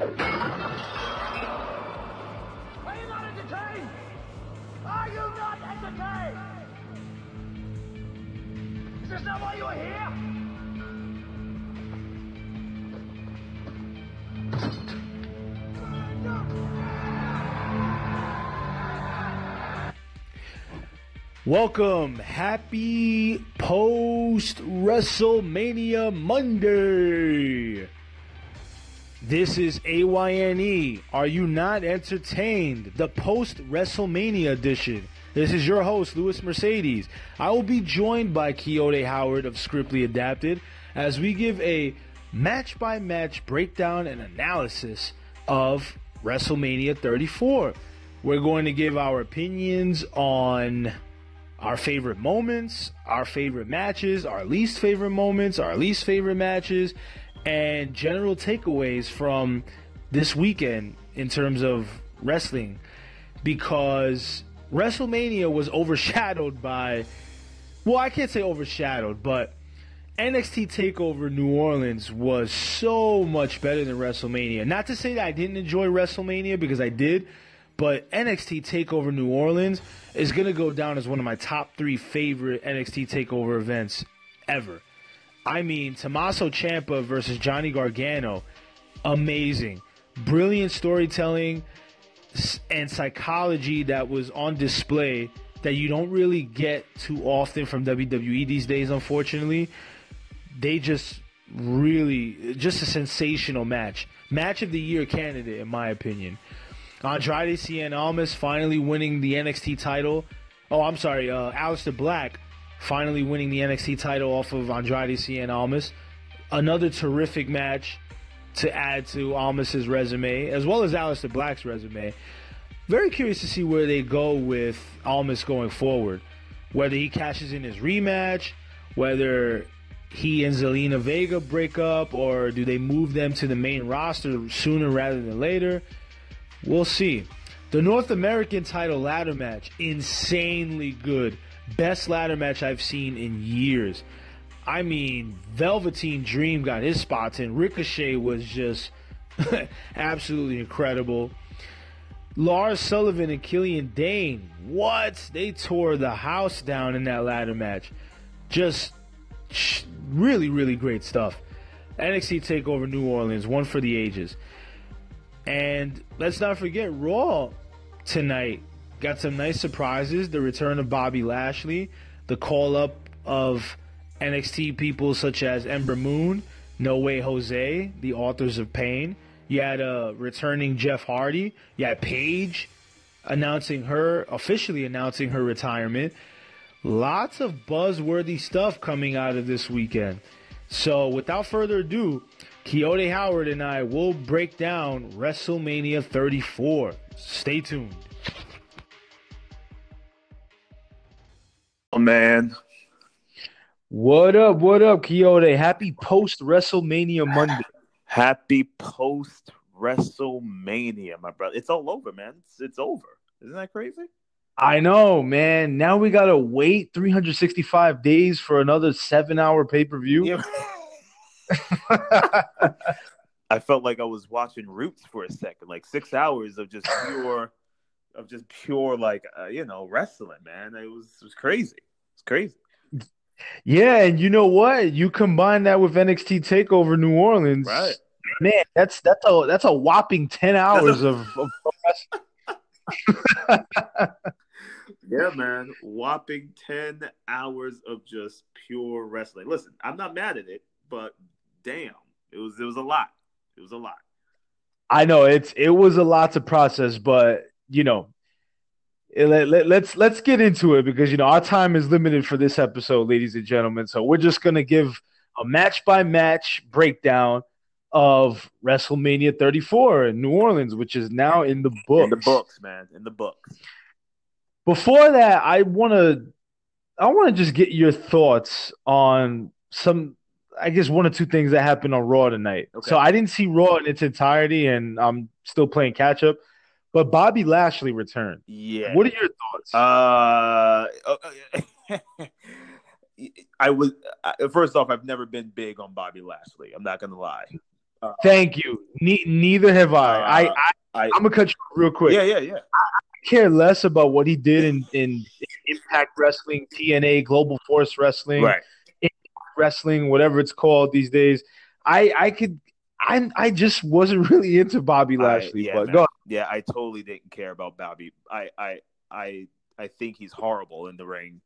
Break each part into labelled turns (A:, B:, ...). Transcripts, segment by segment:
A: Are you not entertained? Are you not entertained? Is this not why you are here?
B: Welcome. Happy post WrestleMania Monday. This is AYNE. Are you not entertained? The post WrestleMania edition. This is your host, Louis Mercedes. I will be joined by Keote Howard of Scriptly Adapted as we give a match by match breakdown and analysis of WrestleMania 34. We're going to give our opinions on our favorite moments, our favorite matches, our least favorite moments, our least favorite matches, and general takeaways from this weekend in terms of wrestling because WrestleMania was overshadowed by well, I can't say overshadowed, but NXT TakeOver New Orleans was so much better than WrestleMania. Not to say that I didn't enjoy WrestleMania because I did, but NXT TakeOver New Orleans is going to go down as one of my top three favorite NXT TakeOver events ever. I mean, Tommaso Ciampa versus Johnny Gargano, amazing. Brilliant storytelling and psychology that was on display that you don't really get too often from WWE these days, unfortunately. They just really, just a sensational match. Match of the year candidate, in my opinion. Andrade Cien Almas finally winning the NXT title. Oh, I'm sorry, uh, Aleister Black finally winning the NXT title off of Andrade Cien Almas. Another terrific match to add to Almas's resume, as well as Aleister Black's resume. Very curious to see where they go with Almas going forward. Whether he cashes in his rematch, whether he and Zelina Vega break up, or do they move them to the main roster sooner rather than later? We'll see. The North American title ladder match, insanely good. Best ladder match I've seen in years. I mean, Velveteen Dream got his spots in. Ricochet was just absolutely incredible. Lars Sullivan and Killian Dain, what? They tore the house down in that ladder match. Just really, really great stuff. NXT TakeOver New Orleans, one for the ages. And let's not forget Raw tonight. Got some nice surprises. The return of Bobby Lashley, the call up of NXT people such as Ember Moon, No Way Jose, the authors of Pain. You had uh, returning Jeff Hardy. You had Paige announcing her, officially announcing her retirement. Lots of buzzworthy stuff coming out of this weekend. So, without further ado, Keote Howard and I will break down WrestleMania 34. Stay tuned.
C: Oh, man,
B: What up? What up, Keote? Happy post WrestleMania Monday.
C: happy post WrestleMania, my brother. It's all over, man. It's, it's over. Isn't that crazy?
B: I know, man. Now we gotta wait 365 days for another seven-hour pay-per-view.
C: Yeah. I felt like I was watching Roots for a second, like six hours of just pure, of just pure, like uh, you know, wrestling, man. It was it was crazy. It's crazy.
B: Yeah, and you know what? You combine that with NXT Takeover New Orleans,
C: Right.
B: Man, that's that's a that's a whopping 10 hours of, of.
C: Yeah, man. Whopping ten hours of just pure wrestling. Listen, I'm not mad at it, but damn, it was it was a lot. It was a lot.
B: I know it's it was a lot to process, but you know, let, let, let's let's get into it because you know our time is limited for this episode, ladies and gentlemen. So we're just gonna give a match by match breakdown of WrestleMania 34 in New Orleans, which is now in the books.
C: In the books, man. In the books.
B: Before that, I want to I want to just get your thoughts on some I guess one or two things that happened on Raw tonight.
C: Okay.
B: So I didn't see Raw in its entirety and I'm still playing catch up, but Bobby Lashley returned.
C: Yeah.
B: What are your thoughts?
C: Uh, uh, I was first off. I've never been big on Bobby Lashley. I'm not gonna lie. Uh,
B: Thank you. Ne- neither have I.
C: Uh,
B: I, I I'm gonna cut you real quick.
C: yeah, yeah, yeah.
B: I care less about what he did in, in Impact Wrestling, TNA, Global Force Wrestling,
C: Right.
B: wrestling, whatever it's called these days. I I could I I just wasn't really into Bobby
C: I-
B: Lashley.
C: yeah,
B: but
C: man. Yeah, I totally didn't care about Bobby. I, I, I, I think he's horrible in the ring.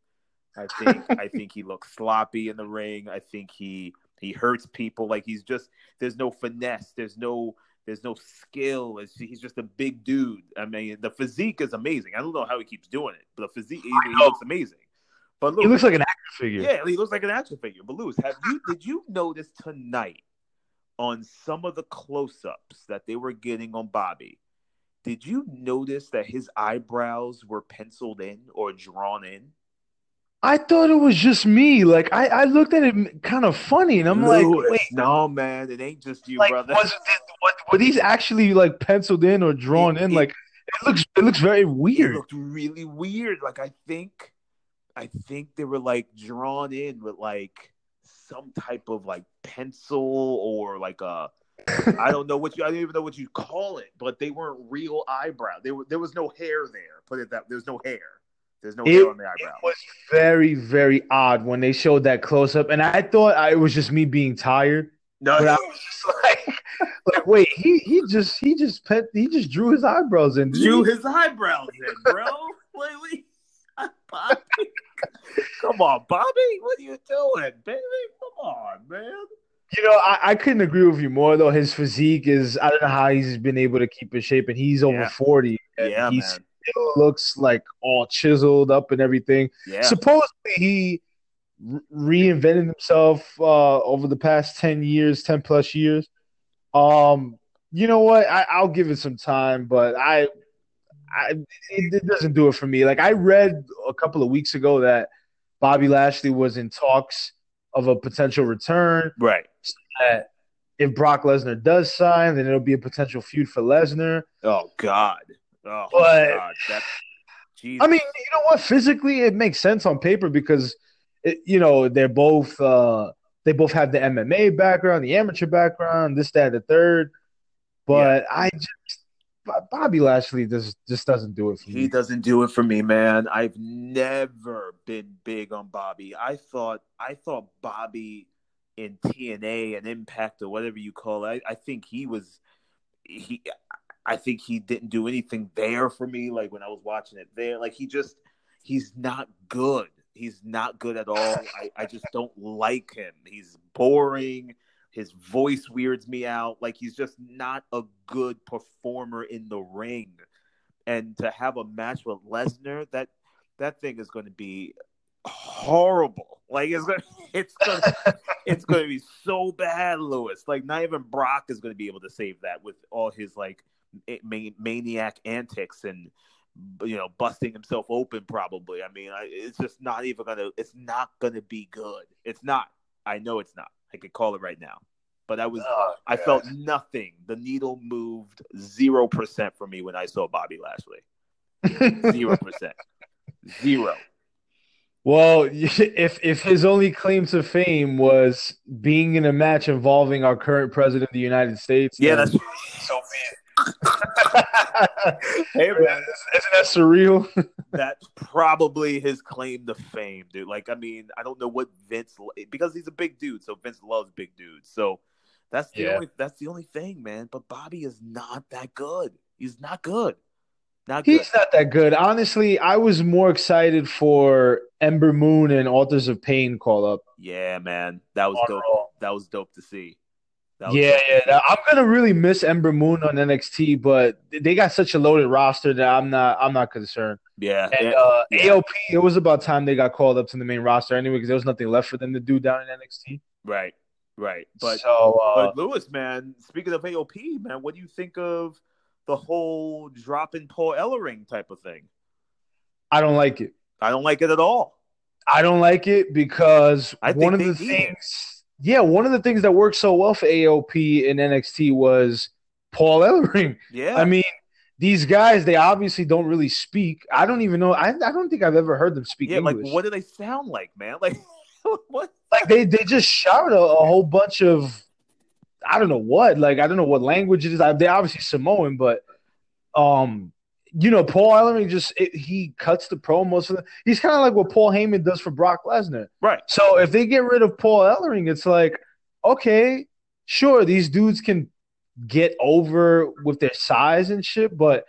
C: I think I think he looks sloppy in the ring. I think he he hurts people. Like he's just there's no finesse. There's no there's no skill. It's, he's just a big dude. I mean, the physique is amazing. I don't know how he keeps doing it, but the physique he, he looks amazing. But
B: he looks like an action figure.
C: yeah, he looks like an action figure. But Lewis, have you did you notice tonight on some of the close-ups that they were getting on Bobby? Did you notice that his eyebrows were penciled in or drawn in?
B: I thought it was just me. Like I, I looked at it kind of funny, and I'm like, wait,
C: no, man, it ain't just you,
B: like
C: brother.
B: was it, what, were these actually like penciled in or drawn
C: It-
B: in?
C: it-
B: Like it looks, it looks very weird.
C: It
B: weird.
C: looked really weird. Like I think, I think they were like drawn in with like some type of like pencil or like a I don't know what you I don't even know what you call it, but they weren't real eyebrow. There were there was no hair there. Put it that there's no hair. There's no
B: It-
C: hair on the
B: It
C: eyebrow.
B: was very, very odd when they showed that close up, and I thought I, it was just me being tired.
C: No,
B: But I was just like, like, wait, he he just he just pet he just drew his eyebrows in.
C: drew his eyebrows in, bro. Lately, Bobby. Come on, Bobby. What are you doing, baby? Come on, man.
B: You know, I, I couldn't agree with you more though. His physique is I don't know how he's been able to keep his shape, and he's over
C: Yeah.
B: forty.
C: Yeah,
B: he
C: man.
B: still looks like all chiseled up and everything.
C: Yeah.
B: Supposedly he reinvented himself uh, over the past ten years, ten plus years. Um, you know what? I, I'll give it some time, but I, I it, it doesn't do it for me. Like I read a couple of weeks ago that Bobby Lashley was in talks of a potential return.
C: right.
B: That if Brock Lesnar does sign, then it'll be a potential feud for Lesnar.
C: Oh God. Oh
B: But-
C: God. That. Jesus.
B: I mean, you know what? Physically, it makes sense on paper because, it, you know, they're both uh, they both have the MMA background, the amateur background, this, that, and the third. But I just Bobby Lashley just just doesn't do it for
C: He
B: me.
C: He doesn't do it for me, man. I've never been big on Bobby. I thought I thought Bobby in TNA and Impact or whatever you call it. I, I think he was he I think he didn't do anything there for me like when I was watching it there. Like he just he's not good. He's not good at all. I, I just don't like him. He's boring. His voice weirds me out. Like he's just not a good performer in the ring. And to have a match with Lesnar, that that thing is going to be horrible. Like it's going, to it's going, it's to be so bad, Lewis. Like not even Brock is going to be able to save that with all his like ma- maniac antics and you know busting himself open. Probably. I mean, I, it's just not even gonna. It's not gonna be good. It's not. I know it's not. I could call it right now. But I was.
B: Oh,
C: I felt nothing. The needle moved zero percent for me when I saw Bobby Lashley. Zero percent. Zero.
B: Well, if if his only claim to fame was being in a match involving our current president of the United States,
C: Yeah,
B: then
C: that's
B: so be it.
C: man,
B: Isn't that surreal?
C: That's probably his claim to fame, dude. Like, I mean, I don't know what Vince because he's a big dude, so Vince loves big dudes. So that's the
B: Yeah.
C: only that's the only thing, man. But Bobby is not that good. He's not good. Not good.
B: He's not that good. Honestly, I was more excited for Ember Moon and Authors of Pain call up.
C: Yeah, man. That was
B: on
C: dope. That was dope to see. That
B: Yeah,
C: dope
B: yeah.
C: see.
B: I'm gonna really miss Ember Moon on NXT, but they got such a loaded roster that I'm not I'm not concerned.
C: Yeah.
B: And
C: yeah.
B: uh,
C: yeah.
B: AOP, it was about time they got called up to the main roster anyway because there was nothing left for them to do down in NXT.
C: Right. Right. But
B: so uh,
C: But Lewis, man, speaking of AOP, man, what do you think of the whole dropping Paul Ellering type of thing?
B: I don't like it.
C: I don't like it at all.
B: I don't like it because
C: I think
B: one of the
C: need it.
B: things, yeah, one of the things that worked so well for AOP in NXT was Paul Ellering.
C: Yeah.
B: I mean, these guys, they obviously don't really speak. I don't even know. I, I don't think I've ever heard them speak
C: yeah,
B: English.
C: like what do they sound like, man? Like what?
B: Like they, they just shout a, a whole bunch of I don't know what. Like I don't know what language it is. They're obviously Samoan, but um, you know, Paul Ellering just it, he cuts the promos. He's kind of like what Paul Heyman does for Brock Lesnar.
C: Right.
B: So if they get rid of Paul Ellering, it's like, okay, sure, these dudes can get over with their size and shit, but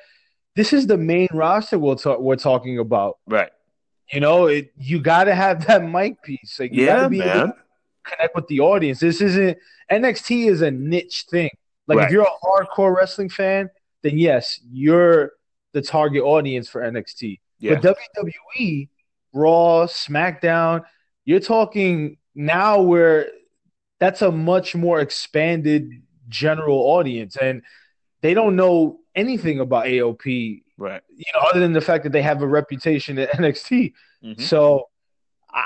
B: this is the main roster we'll ta- we're talking about.
C: Right.
B: You know, it, you got to have that mic piece. Like, you
C: Yeah,
B: gotta be able
C: man.
B: to connect with the audience. This isn't NXT is a niche thing. Like,
C: Right.
B: if you're a hardcore wrestling fan, then yes, you're the target audience for NXT.
C: Yeah.
B: But WWE, Raw, SmackDown, you're talking now where that's a much more expanded general audience, and they don't know anything about AOP,
C: Right.
B: you know, other than the fact that they have a reputation at NXT.
C: Mhm.
B: So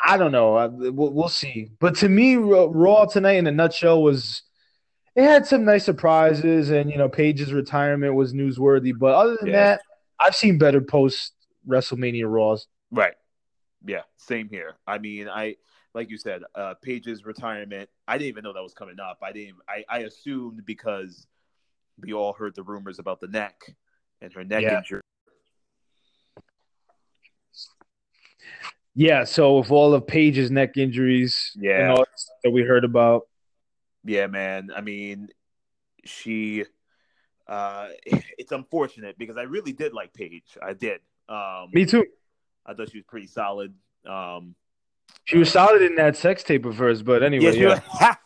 B: I, don't know. We'll, see. But to me, Raw, Raw tonight in a nutshell was it had some nice surprises, and you know, Paige's retirement was newsworthy. But other than
C: Yeah.
B: that, I've seen better post WrestleMania Raws.
C: Right. Yeah. Same here. I mean, I like you said, uh, Paige's retirement. I didn't even know that was coming up. I didn't. I, I assumed because we all heard the rumors about the neck and her neck
B: Yeah.
C: injury.
B: Yeah, so with all of Paige's neck injuries
C: Yeah.
B: and all that that we heard about,
C: Yeah, man. I mean, she. Uh, it's unfortunate because I really did like Paige. I did. Um,
B: me too.
C: I thought she was pretty solid. Um,
B: She was solid in that sex tape of hers, but anyway, yeah.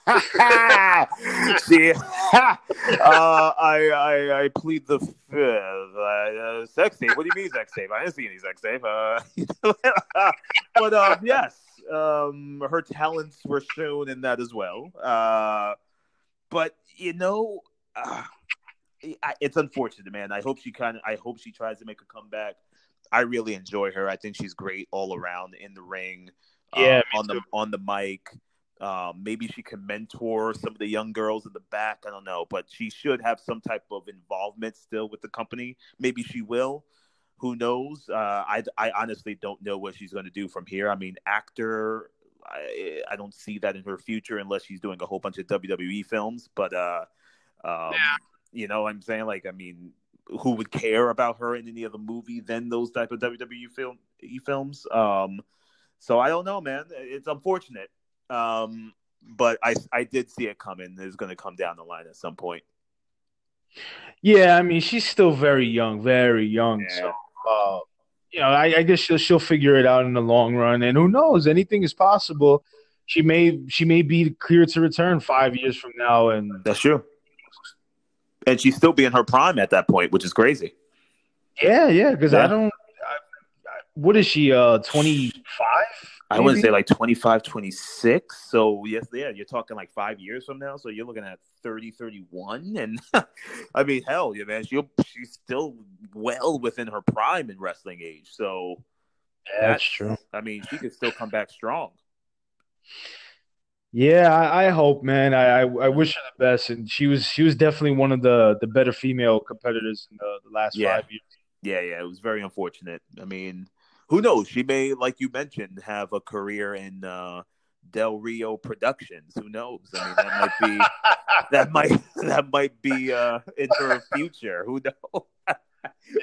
C: was- See, uh, I, I I plead the fifth. Uh, sex tape? What do you mean sex tape? I didn't see any sex tape. Uh, but um, yes, um, her talents were shown in that as well. Uh, but you know, uh, it's unfortunate, man. I hope she kind of. I hope she tries to make a comeback. I really enjoy her. I think she's great all around in the ring.
B: Yeah,
C: um, on the on the mic. Um, maybe she can mentor some of the young girls in the back. I don't know, but she should have some type of involvement still with the company. Maybe she will. Who knows? Uh, I I honestly don't know what she's going to do from here. I mean, actor. I, I don't see that in her future unless she's doing a whole bunch of WWE films. But uh, um, you know, what I'm saying like, I mean, who would care about her in any other movie than those type of WWE film films? Um, so I don't know, man. It's unfortunate, um, but I I did see it coming. It's going to come down the line at some point.
B: Yeah, I mean, she's still very young, very young.
C: Yeah.
B: So, uh, you know, I, I guess she'll she'll figure it out in the long run. And who knows? Anything is possible. She may she may be clear to return five years from now, and
C: That's true. And she'd still be in her prime at that point, which is crazy.
B: yeah, yeah. Because
C: Yeah.
B: I don't. I, I, what is she? Uh, twenty five.
C: I wouldn't say like 25, 26. So, yes, yeah, you're talking like five years from now. So, you're looking at 30, 31. And I mean, hell, yeah, man, she'll, she's still well within her prime in wrestling age. So,
B: That's true.
C: I mean, she could still come back strong.
B: Yeah, I, I hope, man. I, I I wish her the best, and she was she was definitely one of the the better female competitors in the, the last
C: Yeah.
B: five years.
C: Yeah, yeah, it was very unfortunate. I mean, who knows? She may, like you mentioned, have a career in uh, Del Rio Productions. Who knows? I mean, that might be that might that might be uh, in her future. Who knows?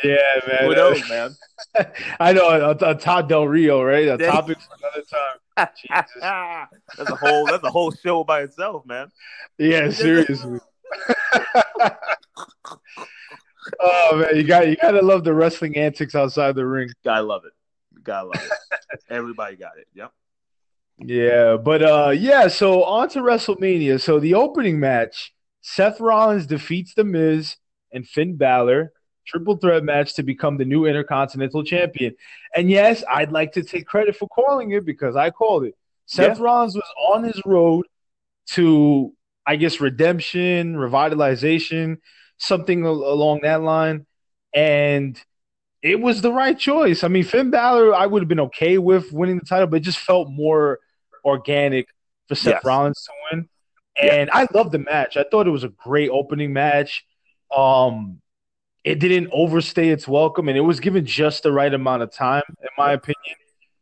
B: Yeah, man.
C: Who knows, man?
B: I know a, a Todd Del Rio, right? A topic for another time. Jesus.
C: that's a whole that's a whole show by itself, man.
B: Yeah, seriously. oh man, you got you gotta love the wrestling antics outside the ring.
C: Gotta love it. Gotta love it. Everybody got it. Yep.
B: Yeah, but uh yeah, so on to WrestleMania. So the opening match, Seth Rollins defeats The Miz and Finn Balor, triple threat match to become the new Intercontinental Champion. And yes, I'd like to take credit for calling it because I called it. Seth
C: Yeah.
B: Rollins was on his road to I guess redemption, revitalization, something along that line. And it was the right choice. I mean, Finn Balor, I would have been okay with winning the title, but it just felt more organic for Seth
C: Yes.
B: Rollins to win.
C: Yeah.
B: And I loved the match. I thought it was a great opening match. Um, it didn't overstay its welcome, and it was given just the right amount of time, in my opinion.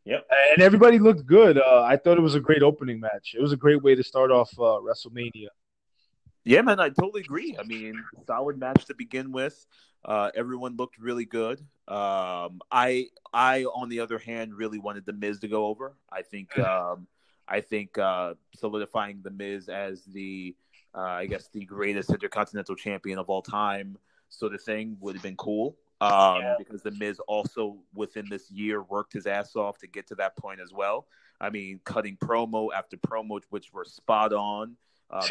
C: Yep.
B: And everybody looked good. Uh, I thought it was a great opening match. It was a great way to start off uh, WrestleMania.
C: Yeah, man, I totally agree. I mean, solid match to begin with. Uh, everyone looked really good. Um, I, I, on the other hand, really wanted the Miz to go over. I think, um, I think uh, solidifying the Miz as the, uh, I guess, the greatest intercontinental champion of all time, sort of thing, would have been cool. Um, yeah. Because the Miz also within this year worked his ass off to get to that point as well. I mean, cutting promo after promo, which were spot on. Uh,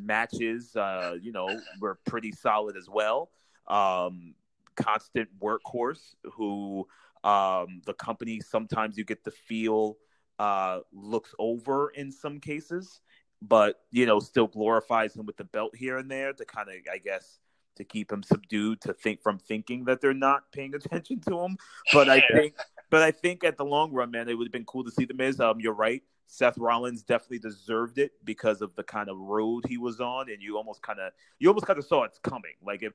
C: matches, uh, you know, were pretty solid as well. Um, constant workhorse who um, the company sometimes you get the feel uh, looks over in some cases, but you know still glorifies him with the belt here and there to kind of, I guess, to keep him subdued to think from thinking that they're not paying attention to him. But I think, but I think at the long run, man, it would have been cool to see the Miz. Um, you're right. Seth Rollins definitely deserved it because of the kind of road he was on, and you almost kind of you almost kind of saw it's coming. Like if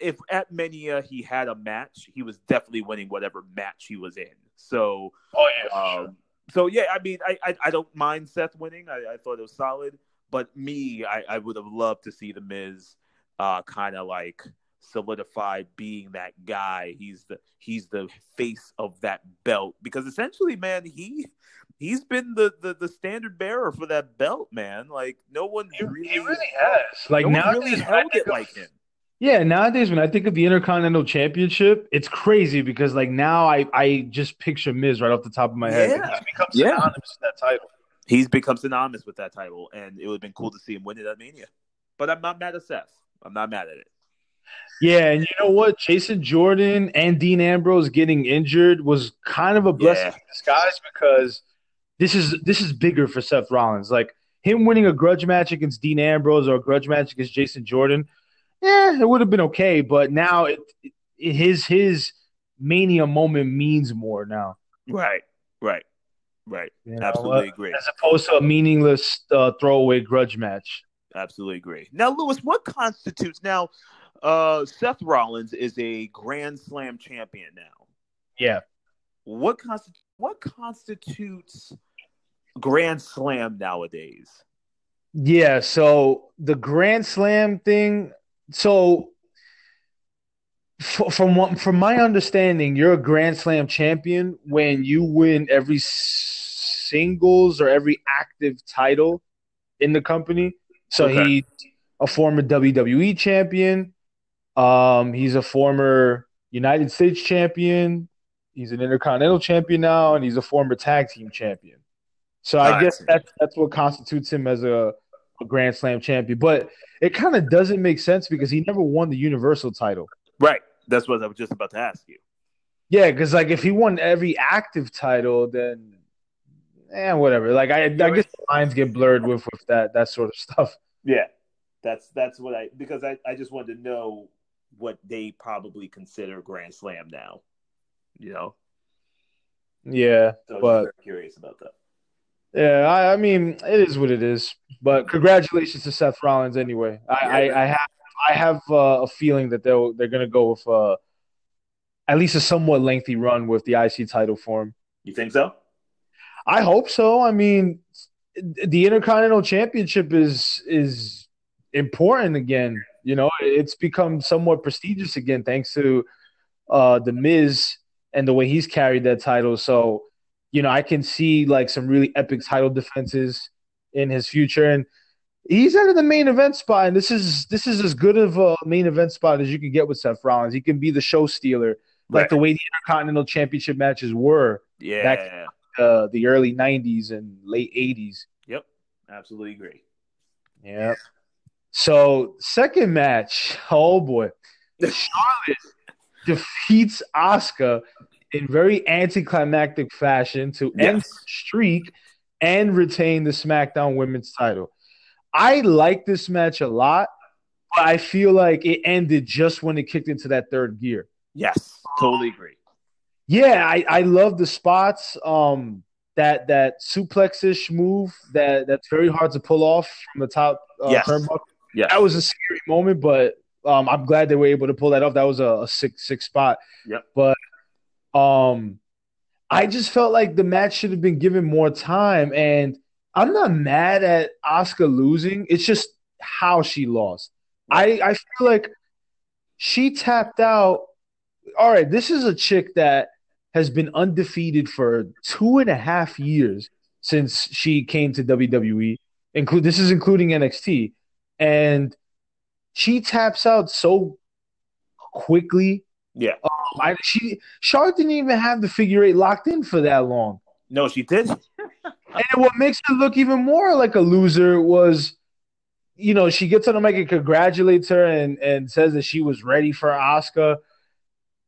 C: if at Mania he had a match, he was definitely winning whatever match he was in. So,
D: oh yeah, um,
C: sure. so yeah, I mean, I, I, I don't mind Seth winning. I, I thought it was solid, but me, I, I would have loved to see the Miz, uh, kind of like solidified being that guy. He's the he's the face of that belt because essentially, man, he he's been the, the, the standard bearer for that belt, man. Like no one
D: he,
C: really,
D: he really has.
C: Like no now really held it like him.
B: Yeah, nowadays when I think of the Intercontinental Championship, it's crazy because like now I I just picture Miz right off the top of my head.
D: Yeah, he's become synonymous yeah. with that title.
C: He's become synonymous with that title, and it would have been cool to see him win it at Mania. But I'm not mad at Seth. I'm not mad at it.
B: Yeah, and you know what? Jason Jordan and Dean Ambrose getting injured was kind of a blessing yeah. in disguise because this is this is bigger for Seth Rollins. Like him winning a grudge match against Dean Ambrose or a grudge match against Jason Jordan, yeah, it would have been okay. But now it, it, his his mania moment means more now.
C: Right, right, right. You Absolutely uh, agree.
B: As opposed to a meaningless uh, throwaway grudge match.
C: Absolutely agree. Now, Lewis, what constitutes now? Uh, Seth Rollins is a Grand Slam champion now.
B: Yeah.
C: What constitutes what constitutes Grand Slam nowadays?
B: Yeah, so the Grand Slam thing. So, from what, from my understanding, you're a Grand Slam champion when you win every singles or every active title in the company. So okay. he's a former WWE champion. Um, he's a former United States champion. He's an Intercontinental champion now, and he's a former tag team champion. So I guess that's that's what constitutes him as a, a Grand Slam champion. But it kind of doesn't make sense because he never won the Universal title.
C: Right. That's what I was just about to ask you.
B: Yeah, because like if he won every active title, then eh, whatever. Like I, I guess lines get blurred with with that that sort of stuff.
C: Yeah, that's that's what I because I I just wanted to know what they probably consider Grand Slam now. You know.
B: Yeah,
C: so
B: but
C: curious about that.
B: Yeah, I, I, mean, it is what it is. But congratulations to Seth Rollins anyway. I, I, I have I have uh, a feeling that they'll they're gonna go with uh, at least a somewhat lengthy run with the IC title for him.
C: You think so?
B: I hope so. I mean, the Intercontinental Championship is is important again. You know, it's become somewhat prestigious again thanks to uh, the Miz and the way he's carried that title. So you know, I can see like some really epic title defenses in his future, and he's out of the main event spot. And this is this is as good of a main event spot as you can get with Seth Rollins. He can be the show stealer, like right. the way the Intercontinental Championship matches were.
C: Yeah.
B: Uh, the early '90s and late '80s.
C: Yep, absolutely agree.
B: Yeah. So second match, oh boy, Charlotte defeats Asuka in very anticlimactic fashion to yes. end streak and retain the SmackDown Women's title. I like this match a lot, but I feel like it ended just when it kicked into that third gear.
C: Yes, totally agree.
B: Yeah, I, I love the spots. Um, that that suplex-ish move that that's very hard to pull off from the top uh, yes. turnbuckle. Yeah, that was a scary moment, but um, I'm glad they were able to pull that off. That was a, a sick sick spot.
C: Yep.
B: But um, I just felt like the match should have been given more time, and I'm not mad at Asuka losing. It's just how she lost. I I feel like she tapped out. All right, this is a chick that has been undefeated for two and a half years since she came to WWE. Include this is including NXT, and she taps out so quickly.
C: Yeah.
B: Um, I, she Charlotte didn't even have the figure eight locked in for that long.
C: No, she did.
B: Not and what makes her look even more like a loser was, you know, she gets on the mic and congratulates her and, and says that she was ready for Asuka.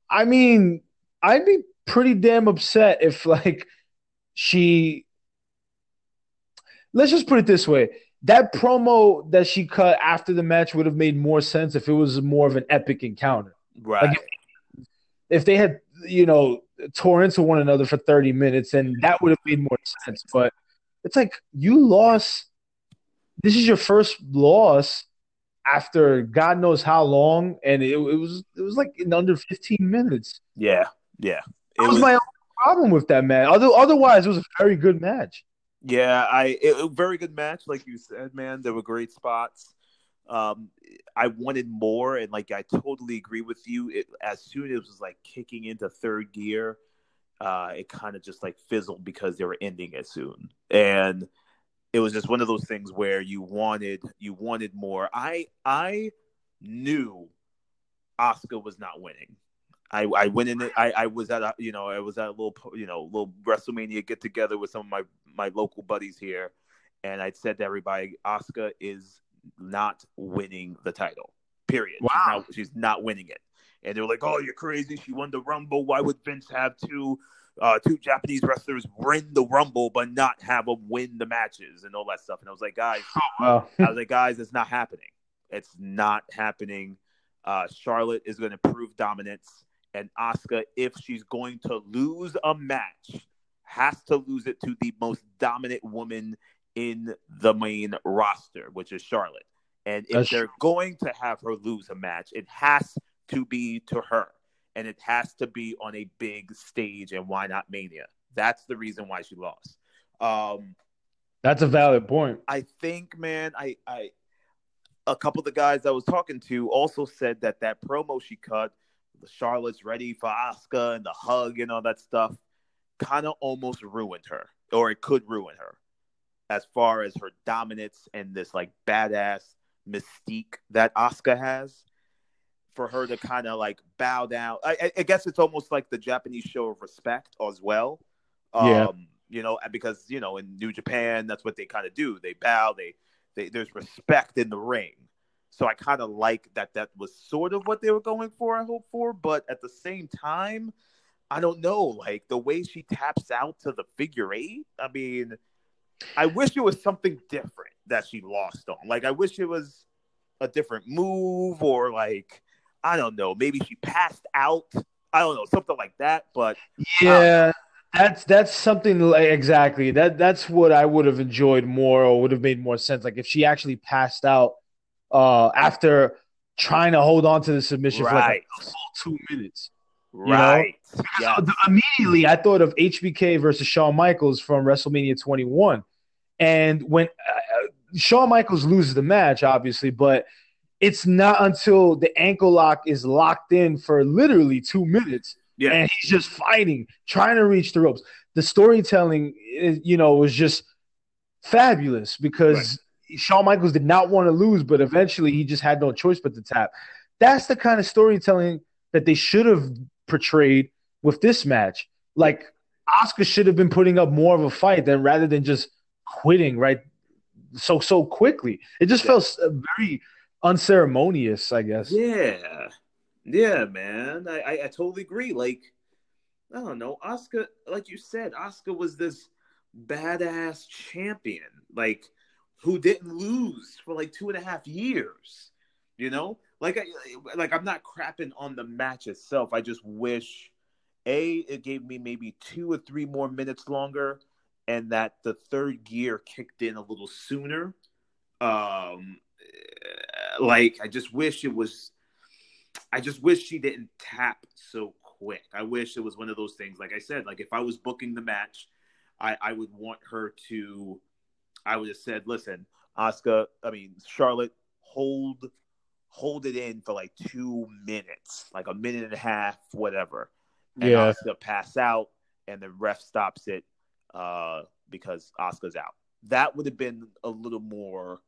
B: I mean, I'd be pretty damn upset if like she let's just put it this way. That promo that she cut after the match would have made more sense if it was more of an epic encounter.
C: Right.
B: Like if they had, you know, tore into one another for 30 minutes, and that would have made more sense. But it's like you lost. This is your first loss after God knows how long, and it, it was it was like in under 15 minutes.
C: yeah. Yeah.
B: That was, my only problem with that match. Other, otherwise, it was a very good match.
C: Yeah, I it, a very good match, like you said, man. There were great spots. Um, I wanted more, and like I totally agree with you. It as soon as it was like kicking into third gear, uh, it kind of just like fizzled because they were ending it soon, and it was just one of those things where you wanted you wanted more. I I knew Asuka was not winning. I, I went in. it- I, I was at a you know I was at a little you know little WrestleMania get together with some of my my local buddies here, and I said to everybody, Asuka is not winning the title. Period. She's
B: Wow.
C: not, she's not winning it. And they were like, "Oh, you're crazy. She won the Rumble. Why would Vince have two uh, two Japanese wrestlers win the Rumble but not have them win the matches and all that stuff?" And I was like, "Guys,
B: Wow.
C: I was like, guys, it's not happening. It's not happening. Uh, Charlotte is going to prove dominance, and Asuka, if she's going to lose a match, has to lose it to the most dominant woman in the main roster, which is Charlotte. And if
B: That's
C: they're going to have her lose a match, it has to be to her, and it has to be on a big stage. And why not Mania? That's the reason why she lost. Um,
B: That's a valid point.
C: I think, man, I, I, a couple of the guys I was talking to also said that that promo she cut, Charlotte's ready for Asuka and the hug and all that stuff, kind of almost ruined her, or it could ruin her, as far as her dominance and this like badass mystique that Asuka has. For her to kind of like bow down, I, I- guess it's almost like the Japanese show of respect as well.
B: Yeah.
C: Um, you know, because you know in New Japan, that's what they kind of do. They bow. They, they there's respect in the ring. So I kind of like that. That was sort of what they were going for. I hope for, but at the same time, I don't know. Like the way she taps out to the figure eight. I mean, I wish it was something different that she lost on. Like I wish it was a different move or like I don't know. Maybe she passed out. I don't know something like that. But um,
B: Yeah, that's that's something like exactly that. That's what I would have enjoyed more, or would have made more sense. Like if she actually passed out uh, after trying to hold on to the submission for like a full two minutes.
C: right, yeah,
B: So, immediately, I thought of HBK versus Shawn Michaels from WrestleMania 21, and when uh, Shawn Michaels loses the match, obviously, but it's not until the ankle lock is locked in for literally two minutes
C: yeah,
B: and he's just fighting, trying to reach the ropes. The storytelling, you know, was just fabulous because Shawn Michaels did not want to lose, but eventually he just had no choice but to tap. That's the kind of storytelling that they should have portrayed with this match. Like Asuka should have been putting up more of a fight than rather than just quitting right so so quickly. It just
C: Yeah.
B: felt uh, very unceremonious, I guess.
C: Yeah, yeah, man. I, I, I totally agree. Like, I don't know, Asuka. Like you said, Asuka was this badass champion, like who didn't lose for like two and a half years. You know, like I like I'm not crapping on the match itself. I just wish a it gave me maybe two or three more minutes longer, and that the third gear kicked in a little sooner. Um, like I just wish it was. I just wish she didn't tap so quick. I wish it was one of those things. Like I said, like if I was booking the match, I, I would want her to. I would have said, "Listen, Asuka. I mean Charlotte. hold hold it in for like two minutes, like a minute and a half, whatever. And
B: Yeah.
C: Asuka pass out, and the ref stops it uh, because Asuka's out. That would have been a little more.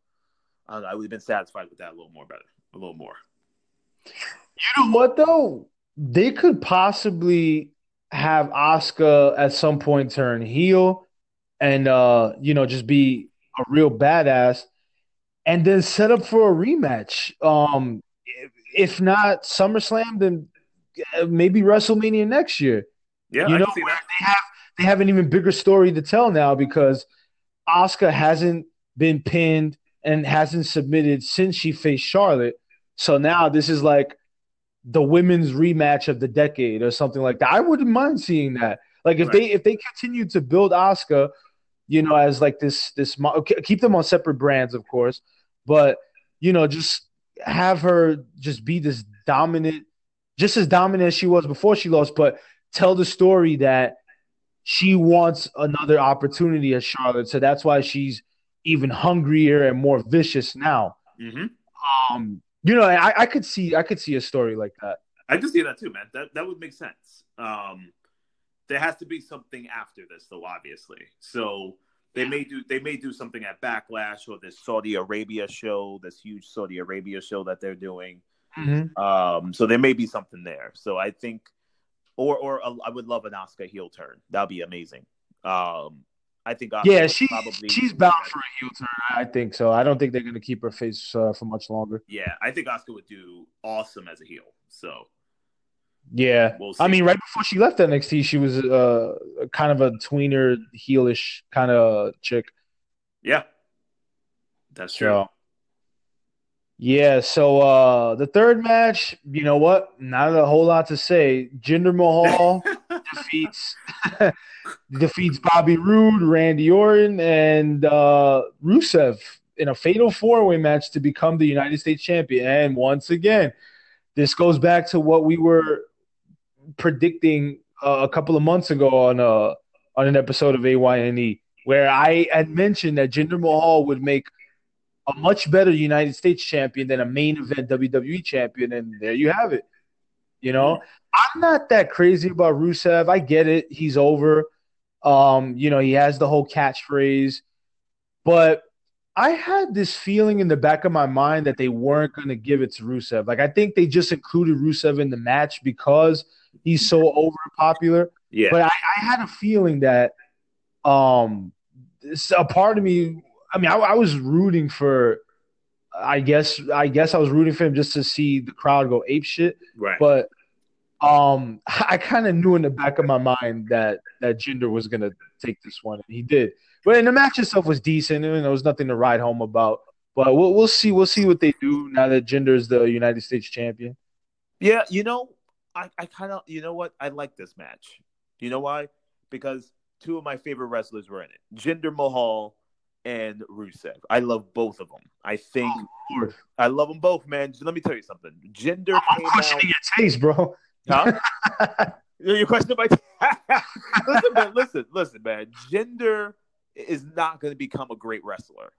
C: I, don't know, I would have been satisfied with that a little more better, a little more.
B: You know what though? They could possibly have Asuka at some point turn heel and uh, you know, just be a real badass and then set up for a rematch. Um if, not SummerSlam, then uh, maybe WrestleMania next year.
C: Yeah,
B: you
C: I
B: know,
C: can see that.
B: they have they have an even bigger story to tell now because Asuka hasn't been pinned and hasn't submitted since she faced Charlotte. So now this is like the women's rematch of the decade or something like that. I wouldn't mind seeing that. Like if
C: Right.
B: they if they continue to build Asuka, you know, as like this this keep them on separate brands, of course, but you know, just have her just be this dominant, just as dominant as she was before she lost, but tell the story that she wants another opportunity as Charlotte. So that's why she's even hungrier and more vicious now.
C: hmm
B: Um, you know, I, I could see I could see a story like that.
C: I can see that too, man. That that would make sense. Um, there has to be something after this, though. Obviously, so they may do they may do something at Backlash or this Saudi Arabia show, this huge Saudi Arabia show that they're doing. Um, so there may be something there. So I think, or or a, I would love an Asuka heel turn. That'd be amazing. Um, I think Asuka
B: Yeah, she
C: probably
B: she's bound for a heel turn. I think so. I don't think they're gonna keep her face uh, for much longer.
C: Yeah, I think Asuka would do awesome as a heel. So
B: Yeah,
C: we'll.
B: I mean, right before she left NXT, she was uh kind of a tweener, heelish kind of chick.
C: yeah, that's true.
B: So, yeah. So uh the third match, you know what? Not a whole lot to say. Jinder Mahal defeats defeats Bobby Roode, Randy Orton, and uh, Rusev in a fatal four way match to become the United States champion. And once again, this goes back to what we were predicting uh, a couple of months ago on uh, on an episode of AYNE, where I had mentioned that Jinder Mahal would make a much better United States champion than a main event WWE champion, and there you have it. You know, I'm not that crazy about Rusev. I get it; he's over. Um, you know, he has the whole catchphrase, but I had this feeling in the back of my mind that they weren't going to give it to Rusev. Like, I think they just included Rusev in the match because he's so over popular.
C: Yeah,
B: But I, I had a feeling that um this- a part of me I mean I, I was rooting for I guess I guess I was rooting for him just to see the crowd go ape shit.
C: right.
B: But um I kind of knew in the back of my mind that that Jinder was gonna take this one and he did. But and the match itself was decent and there was nothing to ride home about. But we'll we'll see we'll see what they do now that Jinder is the United States champion.
C: Yeah, you know, I, I kind of, you know what? I like this match. You know why? Because two of my favorite wrestlers were in it Jinder Mahal and Rusev. I love both of them. I think
B: Lord.
C: I love them both, man. Let me tell you something. Jinder
B: I'm
C: came out.
B: questioning your taste, bro.
C: Huh? Your question about listen, man, listen, listen, man. Jinder is not going to become a great wrestler.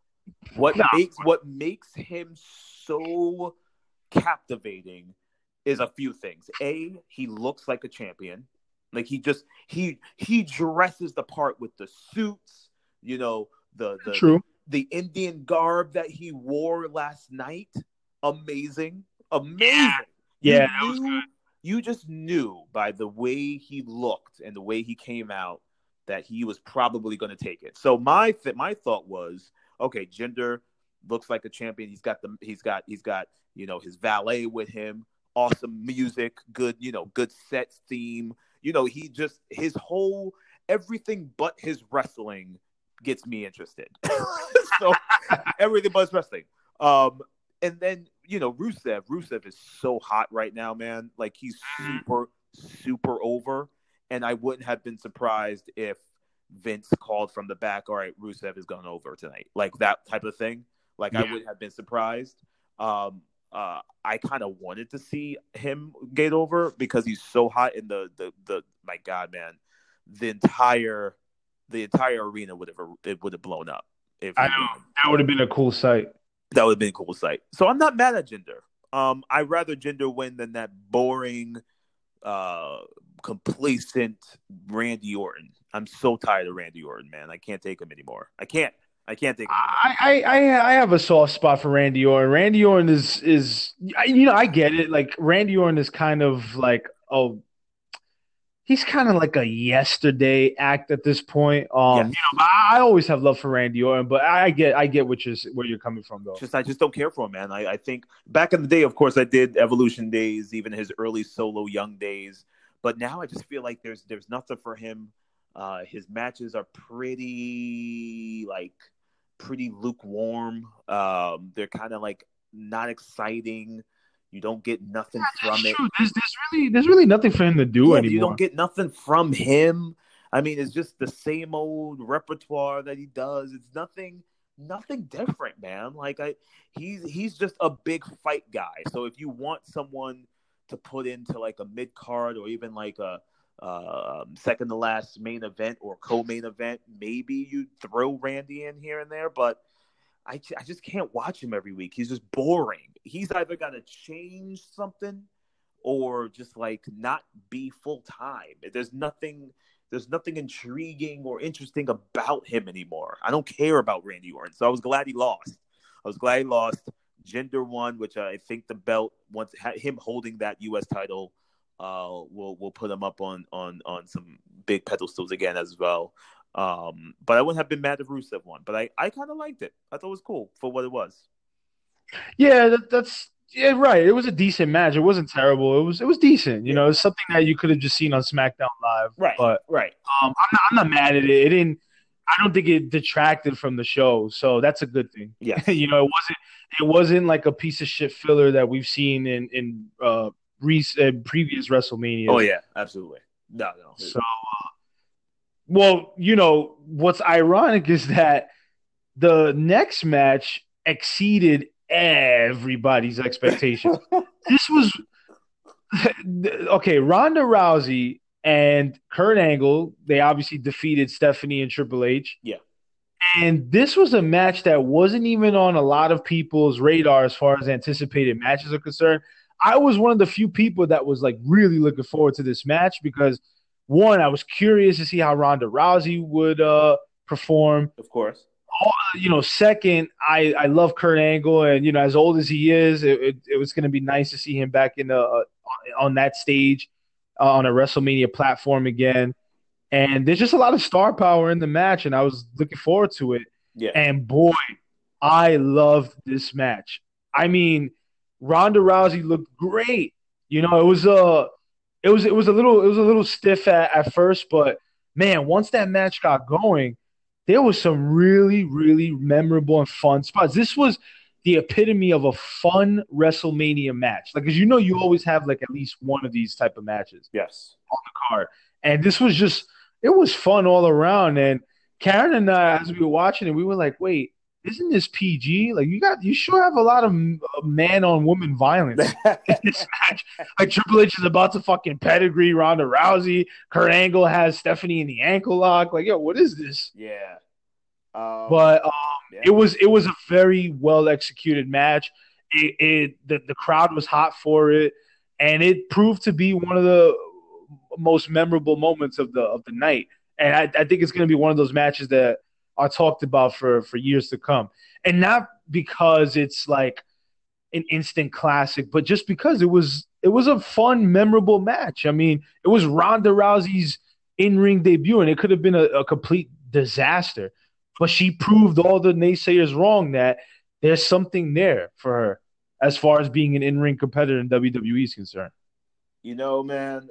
C: What
B: Nah.
C: makes what makes him so captivating is a few things. A, he looks like a champion. Like he just he he dresses the part with the suits, you know, the the
B: True.
C: the Indian garb that he wore last night. Amazing. Amazing. You
B: Yeah, that was
C: knew- You just knew by the way he looked and the way he came out that he was probably going to take it. So my th- my thought was, okay, Jinder looks like a champion. He's got the he's got he's got you know his valet with him. Awesome music, good you know good set theme. You know he just his whole everything but his wrestling gets me interested. so everything but his wrestling. Um, and then you know Rusev. Rusev is so hot right now, man. Like he's super super over. And I wouldn't have been surprised if Vince called from the back. All right, Rusev is going over tonight, like that type of thing. Like I wouldn't have been surprised. Um, uh, I kind of wanted to see him get over because he's so hot in the the the. My God, man, the entire the entire arena would have it would have blown up if
B: I know. That would have been a cool sight.
C: That would have been a cool sight. So I'm not mad at Jinder. Um, I'd rather Jinder win than that boring, uh, complacent Randy Orton. I'm so tired of Randy Orton, man. I can't take him anymore. I can't. I can't take him.
B: I, I I have a soft spot for Randy Orton. Randy Orton is is you know I get it. Like Randy Orton is kind of like oh he's kind of like a yesterday act at this point. Um, yes. you know, I, I, always have love for Randy Orton, but I get I get what you're where you're coming from though.
C: Just I just don't care for him, man. I, I think back in the day, of course, I did Evolution days, even his early solo young days, but now I just feel like there's there's nothing for him. Uh, his matches are pretty like pretty lukewarm. Um, they're kind of like not exciting. You don't get nothing yeah, from it.
B: There's, there's, really there's really nothing for him to do yeah, anymore.
C: You don't get nothing from him. I mean, it's just the same old repertoire that he does. It's nothing nothing different, man. Like I he's he's just a big fight guy. So if you want someone to put into like a mid card or even like a uh, second to last main event or co-main event, maybe you throw Randy in here and there, but I, I just can't watch him every week. He's just boring. He's either got to change something or just like not be full time. There's nothing there's nothing intriguing or interesting about him anymore. I don't care about Randy Orton. So I was glad he lost. I was glad he lost. Jinder won, which I think the belt once him holding that US title uh we'll we'll put him up on on on some big pedestals again as well. Um, but I wouldn't have been mad if Rusev won. But I, I kind of liked it. I thought it was cool for what it was.
B: Yeah, that, that's yeah, right. It was a decent match. It wasn't terrible. It was it was decent. You yeah. know, it's something that you could have just seen on SmackDown Live.
C: Right.
B: But
C: right.
B: Um, I'm not, I'm not mad at it. It didn't. I don't think it detracted from the show, so that's a good thing.
C: Yeah.
B: you know, it wasn't it wasn't like a piece of shit filler that we've seen in in uh, recent previous WrestleMania.
C: Oh yeah, absolutely. No, no.
B: So uh, well, you know, what's ironic is that the next match exceeded everybody's expectations. this was okay, Ronda Rousey and Kurt Angle, they obviously defeated Stephanie and Triple H.
C: Yeah.
B: And this was a match that wasn't even on a lot of people's radar as far as anticipated matches are concerned. I was one of the few people that was like really looking forward to this match because – one, I was curious to see how Ronda Rousey would uh, perform.
C: Of course.
B: you know, second, I, I love Kurt Angle, and you know, as old as he is, it, it, it was going to be nice to see him back in the uh, on that stage uh, on a WrestleMania platform again. And there's just a lot of star power in the match, and I was looking forward to it.
C: Yeah.
B: And boy, I loved this match. I mean, Ronda Rousey looked great. You know, it was a it was it was a little it was a little stiff at, at first, but man, once that match got going, there was some really really memorable and fun spots. This was the epitome of a fun WrestleMania match. Like, as you know, you always have like at least one of these type of matches.
C: Yes,
B: on the card, and this was just it was fun all around. And Karen and I, as we were watching it, we were like, wait, isn't this PG? Like you got, you sure have a lot of man on woman violence in this match. Like Triple H is about to fucking pedigree Ronda Rousey. Kurt Angle has Stephanie in the ankle lock. Like, yo, what is this?
C: Yeah.
B: Um, but um, yeah. it was it was a very well executed match. It, it the, the crowd was hot for it, and it proved to be one of the most memorable moments of the of the night. And I, I think it's going to be one of those matches that are talked about for for years to come, and not because it's like an instant classic, but just because it was it was a fun, memorable match. I mean, it was Ronda Rousey's in ring debut, and it could have been a, a complete disaster, but she proved all the naysayers wrong that there's something there for her as far as being an in ring competitor in WWE is concerned.
C: You know, man.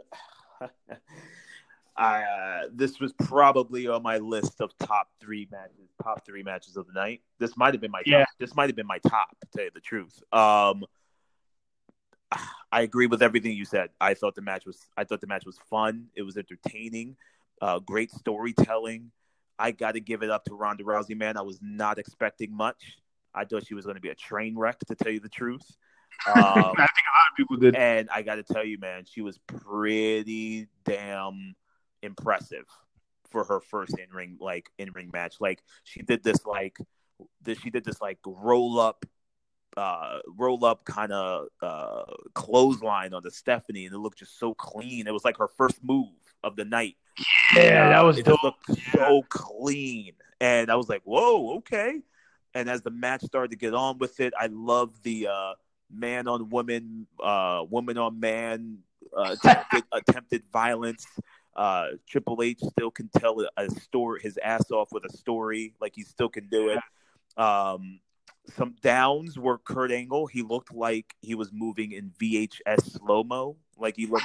C: I uh, this was probably on my list of top three matches, top three matches of the night. This might have been my
B: yeah.
C: top. This might have been my top, to tell you the truth. Um, I agree with everything you said. I thought the match was I thought the match was fun. It was entertaining, uh, great storytelling. I got to give it up to Ronda Rousey, man. I was not expecting much. I thought she was going to be a train wreck, to tell you the truth.
B: Um, I think a lot of people did.
C: And I got to tell you, man, she was pretty damn impressive for her first in ring like in ring match. Like she did this like this she did this like roll up uh, roll up kind of uh, clothesline on the Stephanie, and it looked just so clean. It was like her first move of the night.
B: Yeah, that
C: Uh,
B: was
C: it
B: dope.
C: looked so clean, and I was like, "Whoa, okay." And as the match started to get on with it, I love the uh, man on woman, uh, woman on man, uh, attempted, attempted violence. Uh, Triple H still can tell a, story, his ass off with a story, like he still can do it. Um, some downs were Kurt Angle. He looked like he was moving in VHS slow mo. Like he looked,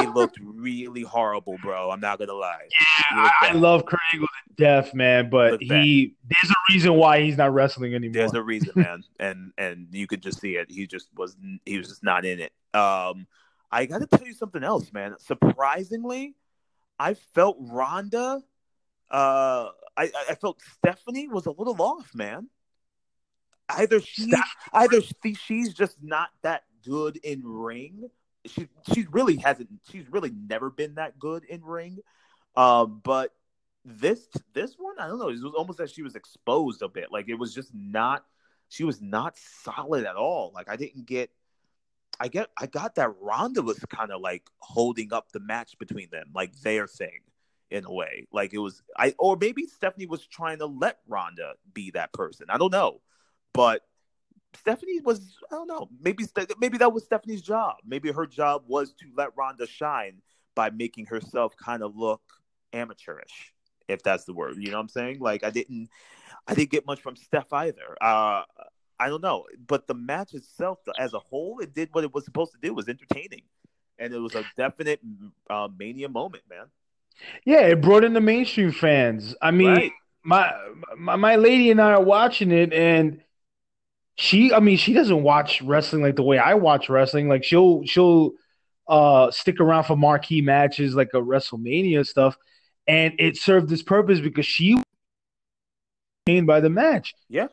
C: he looked really horrible, bro. I'm not gonna lie. Looked
B: I, I love Kurt Angle to death, man, but he there's a reason why he's not wrestling anymore.
C: There's a reason, man, and and you could just see it. He just was he was just not in it. Um, I got to tell you something else, man. Surprisingly, I felt Ronda. Uh, I I felt Stephanie was a little off, man. Either she, either she, she's just not that good in ring. She she really hasn't. She's really never been that good in ring. Um, but this this one, I don't know. It was almost as she was exposed a bit. Like it was just not. She was not solid at all. Like I didn't get. I get. I got that Ronda was kind of like holding up the match between them, like their thing, in a way. Like it was. I or maybe Stephanie was trying to let Ronda be that person. I don't know, but Stephanie was. I don't know. Maybe maybe that was Stephanie's job. Maybe her job was to let Ronda shine by making herself kind of look amateurish, if that's the word. You know what I'm saying? Like I didn't, I didn't get much from Steph either. Uh, I don't know, but the match itself, as a whole, it did what it was supposed to do. It was entertaining, and it was a definite uh, mania moment, man.
B: Yeah, it brought in the mainstream fans. I mean,
C: Right.
B: my, my my lady and I are watching it, and she, I mean, she doesn't watch wrestling like the way I watch wrestling. Like she'll she'll uh stick around for marquee matches like a WrestleMania stuff, and it served this purpose because she was entertained by the match.
C: Yeah.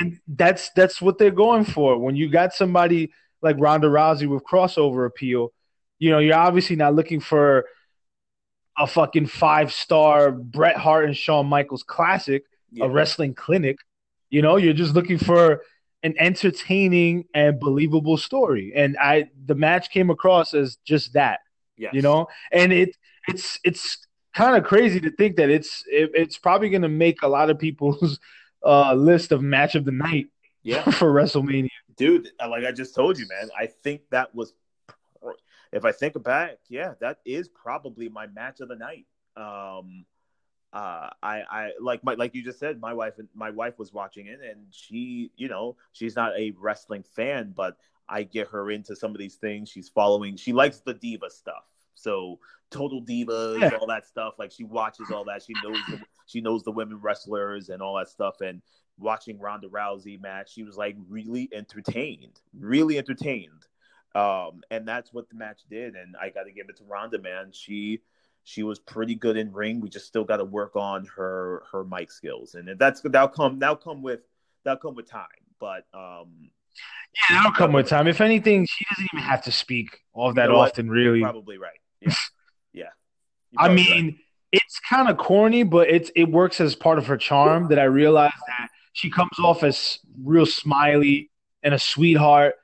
B: And that's that's what they're going for. When you got somebody like Ronda Rousey with crossover appeal, you know, you're obviously not looking for a fucking five star Bret Hart and Shawn Michaels classic,
C: Yeah.
B: a wrestling clinic. You know, you're just looking for an entertaining and believable story. And I the match came across as just that,
C: Yes.
B: you know? And it it's it's kind of crazy to think that it's it, it's probably going to make a lot of people's uh list of match of the night
C: Yeah.
B: for WrestleMania.
C: dude like i just told you man i think that was if i think back yeah that is probably my match of the night um uh i i like my like you just said my wife and my wife was watching it and she you know she's not a wrestling fan but i get her into some of these things she's following she likes the diva stuff so total divas
B: Yeah.
C: all that stuff like she watches all that she knows the, she knows the women wrestlers and all that stuff and watching Ronda Rousey match, she was like really entertained, really entertained. Um, and that's what the match did. And I got to give it to Ronda, man. She she was pretty good in ring. We just still got to work on her her mic skills, and that's that'll come that'll come with that'll come with time. But um,
B: Yeah, that'll come with time. If anything, she doesn't even have to speak all that
C: You know
B: often, really.
C: probably right. Yeah, yeah.
B: I mean,
C: right.
B: it's kind of corny, but it's it works as part of her charm. That I realize that she comes off as real smiley and a sweetheart,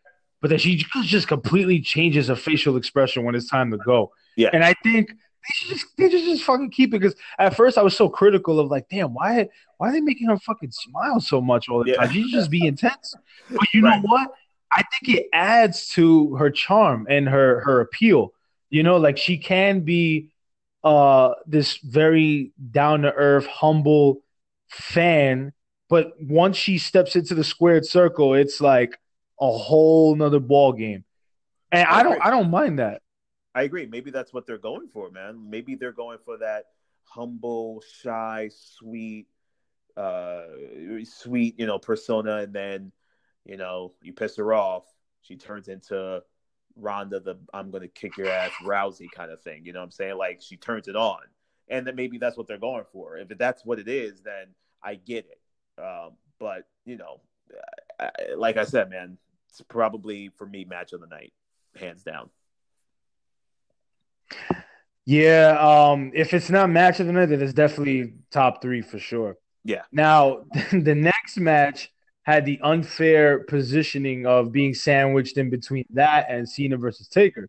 B: but that she just- just completely changes her facial expression when it's time to go.
C: Yeah.
B: and I think they should just they should just fucking keep it because at first I was so critical of like, damn, why why are they making her fucking smile so much all the
C: Yeah.
B: time? She should just be intense. But you
C: Right.
B: know what? I think it adds to her charm and her her appeal. You know, like she can be uh this very down to earth, humble fan, but once she steps into the squared circle, it's like a whole nother ball game. And I don't I don't mind that.
C: I agree. Maybe that's what they're going for, man. Maybe they're going for that humble, shy, sweet, uh, sweet, you know, persona, and then, you know, you piss her off, she turns into Ronda, the "I'm gonna kick your ass" Rousey kind of thing. You know what I'm saying? Like she turns it on, and then maybe that's what they're going for. If that's what it is, then I get it. Um, but you know, I, like I said, man, it's probably for me match of the night, hands down.
B: Yeah, um, if it's not match of the night, then it's definitely top three for sure.
C: Yeah.
B: Now, the next match had the unfair positioning of being sandwiched in between that and Cena versus Taker.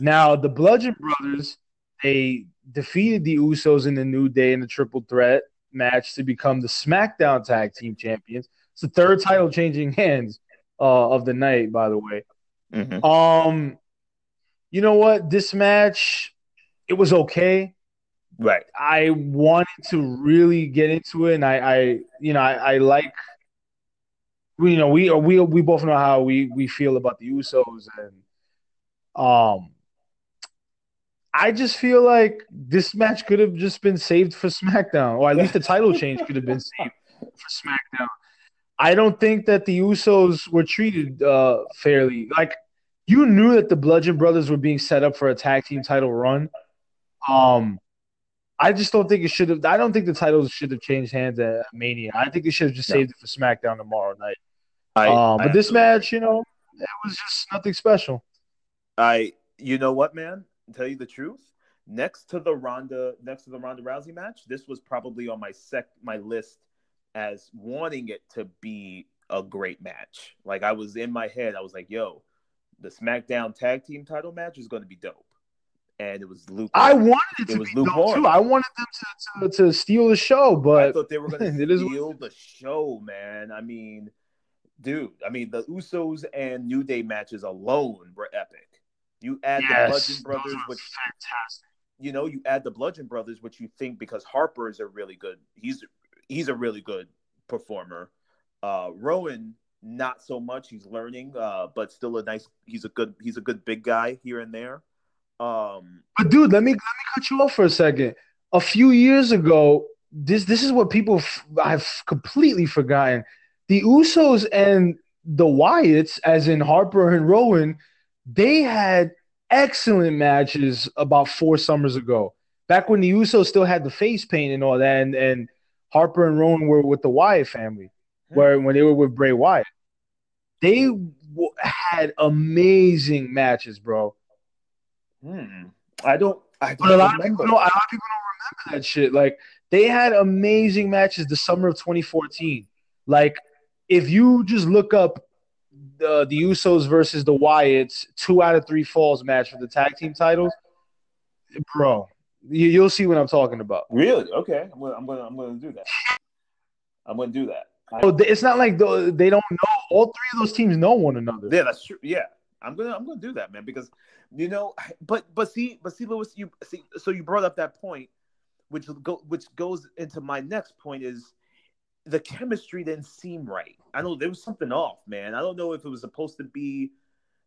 B: Now, the Bludgeon Brothers, they defeated the Usos in the New Day in the triple threat match to become the SmackDown Tag Team Champions. It's the third title changing hands uh, of the night, by the way.
C: Mhm.
B: Um, you know what? This match, it was okay.
C: Right.
B: I wanted to really get into it, and I, I you know, I, I like, we, you know, we we we both know how we we feel about the Usos, and um, I just feel like this match could have just been saved for SmackDown, or at least the title change could have been saved for SmackDown. I don't think that the Usos were treated uh, fairly. Like you knew that the Bludgeon Brothers were being set up for a tag team title run. Um, I just don't think it should have. I don't think the titles should have changed hands at Mania. I think they should have just
C: No.
B: saved it for SmackDown tomorrow night.
C: I,
B: um, but
C: I
B: this match, you know, it was just nothing special.
C: I you know what, man? To tell you the truth, next to the Ronda next to the Ronda Rousey match, this was probably on my sec my list as wanting it to be a great match. Like I was in my head, I was like, yo, the SmackDown tag team title match is gonna be dope. And it was Luke.
B: I wanted it
C: It
B: to
C: was
B: be dope too. I wanted them to, to, to steal the show, but I
C: thought they were
B: is what-
C: steal the show, man. I mean, dude, I mean the Usos and New Day matches alone were epic. You add the Bludgeon Brothers, which
B: fantastic.
C: you know, you add the Bludgeon Brothers, which you think because Harper is a really good, he's he's a really good performer. Uh, Rowan, not so much. He's learning, uh, but still a nice. He's a good. He's a good big guy here and there. Um,
B: But dude, let me let me cut you off for a second. A few years ago, this this is what people f- I've completely forgotten. The Usos and the Wyatts, as in Harper and Rowan, they had excellent matches about four summers ago. Back when the Usos still had the face paint and all that, and, and Harper and Rowan were with the Wyatt family, where when they were with Bray Wyatt, they w- had amazing matches, bro.
C: hmm, I don't. I
B: But a
C: don't
B: lot of people don't. A lot of people don't remember that shit. Like they had amazing matches the summer of 2014. Like if you just look up the the Usos versus the Wyatts, two out of three falls match for the tag team titles, bro, you, you'll see what I'm talking about.
C: Really? Okay, I'm gonna. I'm gonna. I'm gonna do that. I'm gonna do that. I-
B: it's not like the, they don't know. All three of those teams know one another.
C: Yeah, that's true. Yeah, I'm gonna I'm gonna do that, man, because you know, but but see, but see, Lewis, you see, so you brought up that point, which go which goes into my next point is the chemistry didn't seem right. I know there was something off, man. I don't know if it was supposed to be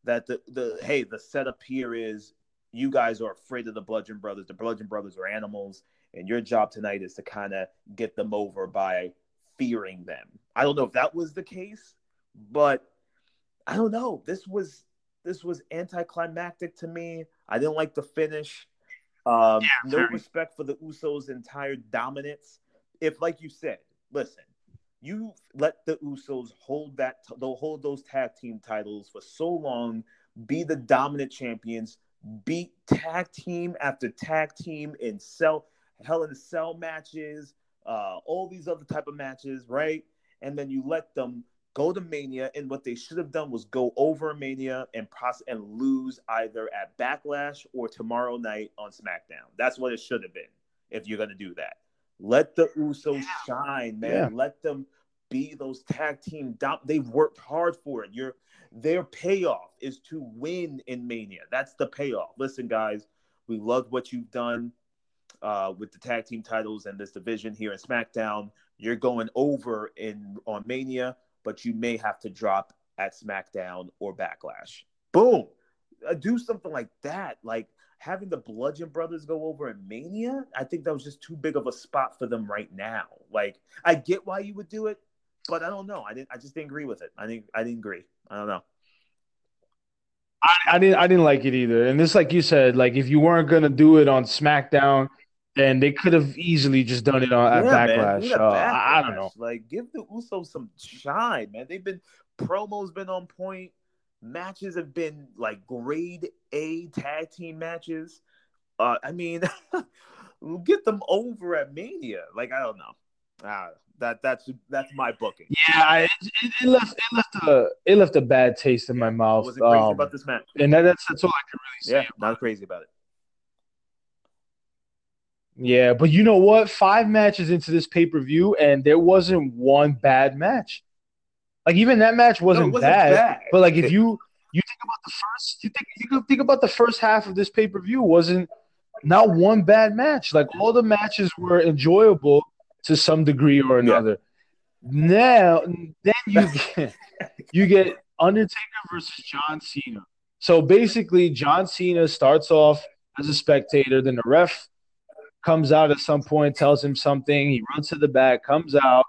C: that the the hey the setup here is you guys are afraid of the Bludgeon Brothers. The Bludgeon Brothers are animals, and your job tonight is to kind of get them over by fearing them. I don't know if that was the case, but I don't know. This was this was anticlimactic to me. I didn't like the finish. Um, no
B: very.
C: respect for the Usos' entire dominance. If, like you said, listen, you let the Usos hold that, they'll hold those tag team titles for so long, be the dominant champions, beat tag team after tag team in cell, Hell in a Cell matches, uh, all these other type of matches, right? And then you let them go to Mania, and what they should have done was go over Mania and pros- and lose either at Backlash or tomorrow night on SmackDown. That's what it should have been if you're gonna do that. Let the Usos shine, man.
B: Yeah.
C: Let them be those tag team. Dom- They've worked hard for it. Your their payoff is to win in Mania. That's the payoff. Listen, guys, we love what you've done uh, with the tag team titles and this division here in SmackDown. You're going over in on Mania, but you may have to drop at SmackDown or Backlash. Boom. Uh, do something like that. Like having the Bludgeon Brothers go over in Mania, I think that was just too big of a spot for them right now. Like I get why you would do it, but I don't know. I didn't. I just didn't agree with it. I think I didn't agree. I don't know.
B: I, I didn't I didn't like it either. And this, like you said, like if you weren't gonna do it on SmackDown, then they could have easily just done it on
C: Yeah,
B: Backlash. Uh, I, I don't know.
C: Like, give the Usos some shine, man. They've been promos been on point. Matches have been like grade A tag team matches. Uh, I mean, get them over at Mania. Like, I don't know. Ah, that that's that's my booking.
B: Yeah, I, it, it, left it left a it left a bad taste in my
C: I
B: mouth.
C: wasn't crazy
B: Um,
C: about this match.
B: and that, that's that's all I can really say.
C: Yeah, not crazy about it.
B: Yeah, but you know what? Five matches into this pay per view, and there wasn't one bad match. Like even that match wasn't,
C: No, wasn't
B: bad,
C: bad.
B: But like if you you think about the first, you think you could think about the first half of this pay per view wasn't not one bad match. Like all the matches were enjoyable to some degree or another. Now then you get you get Undertaker versus John Cena. So basically, John Cena starts off as a spectator, then the ref comes out at some point, tells him something. He runs to the back, comes out.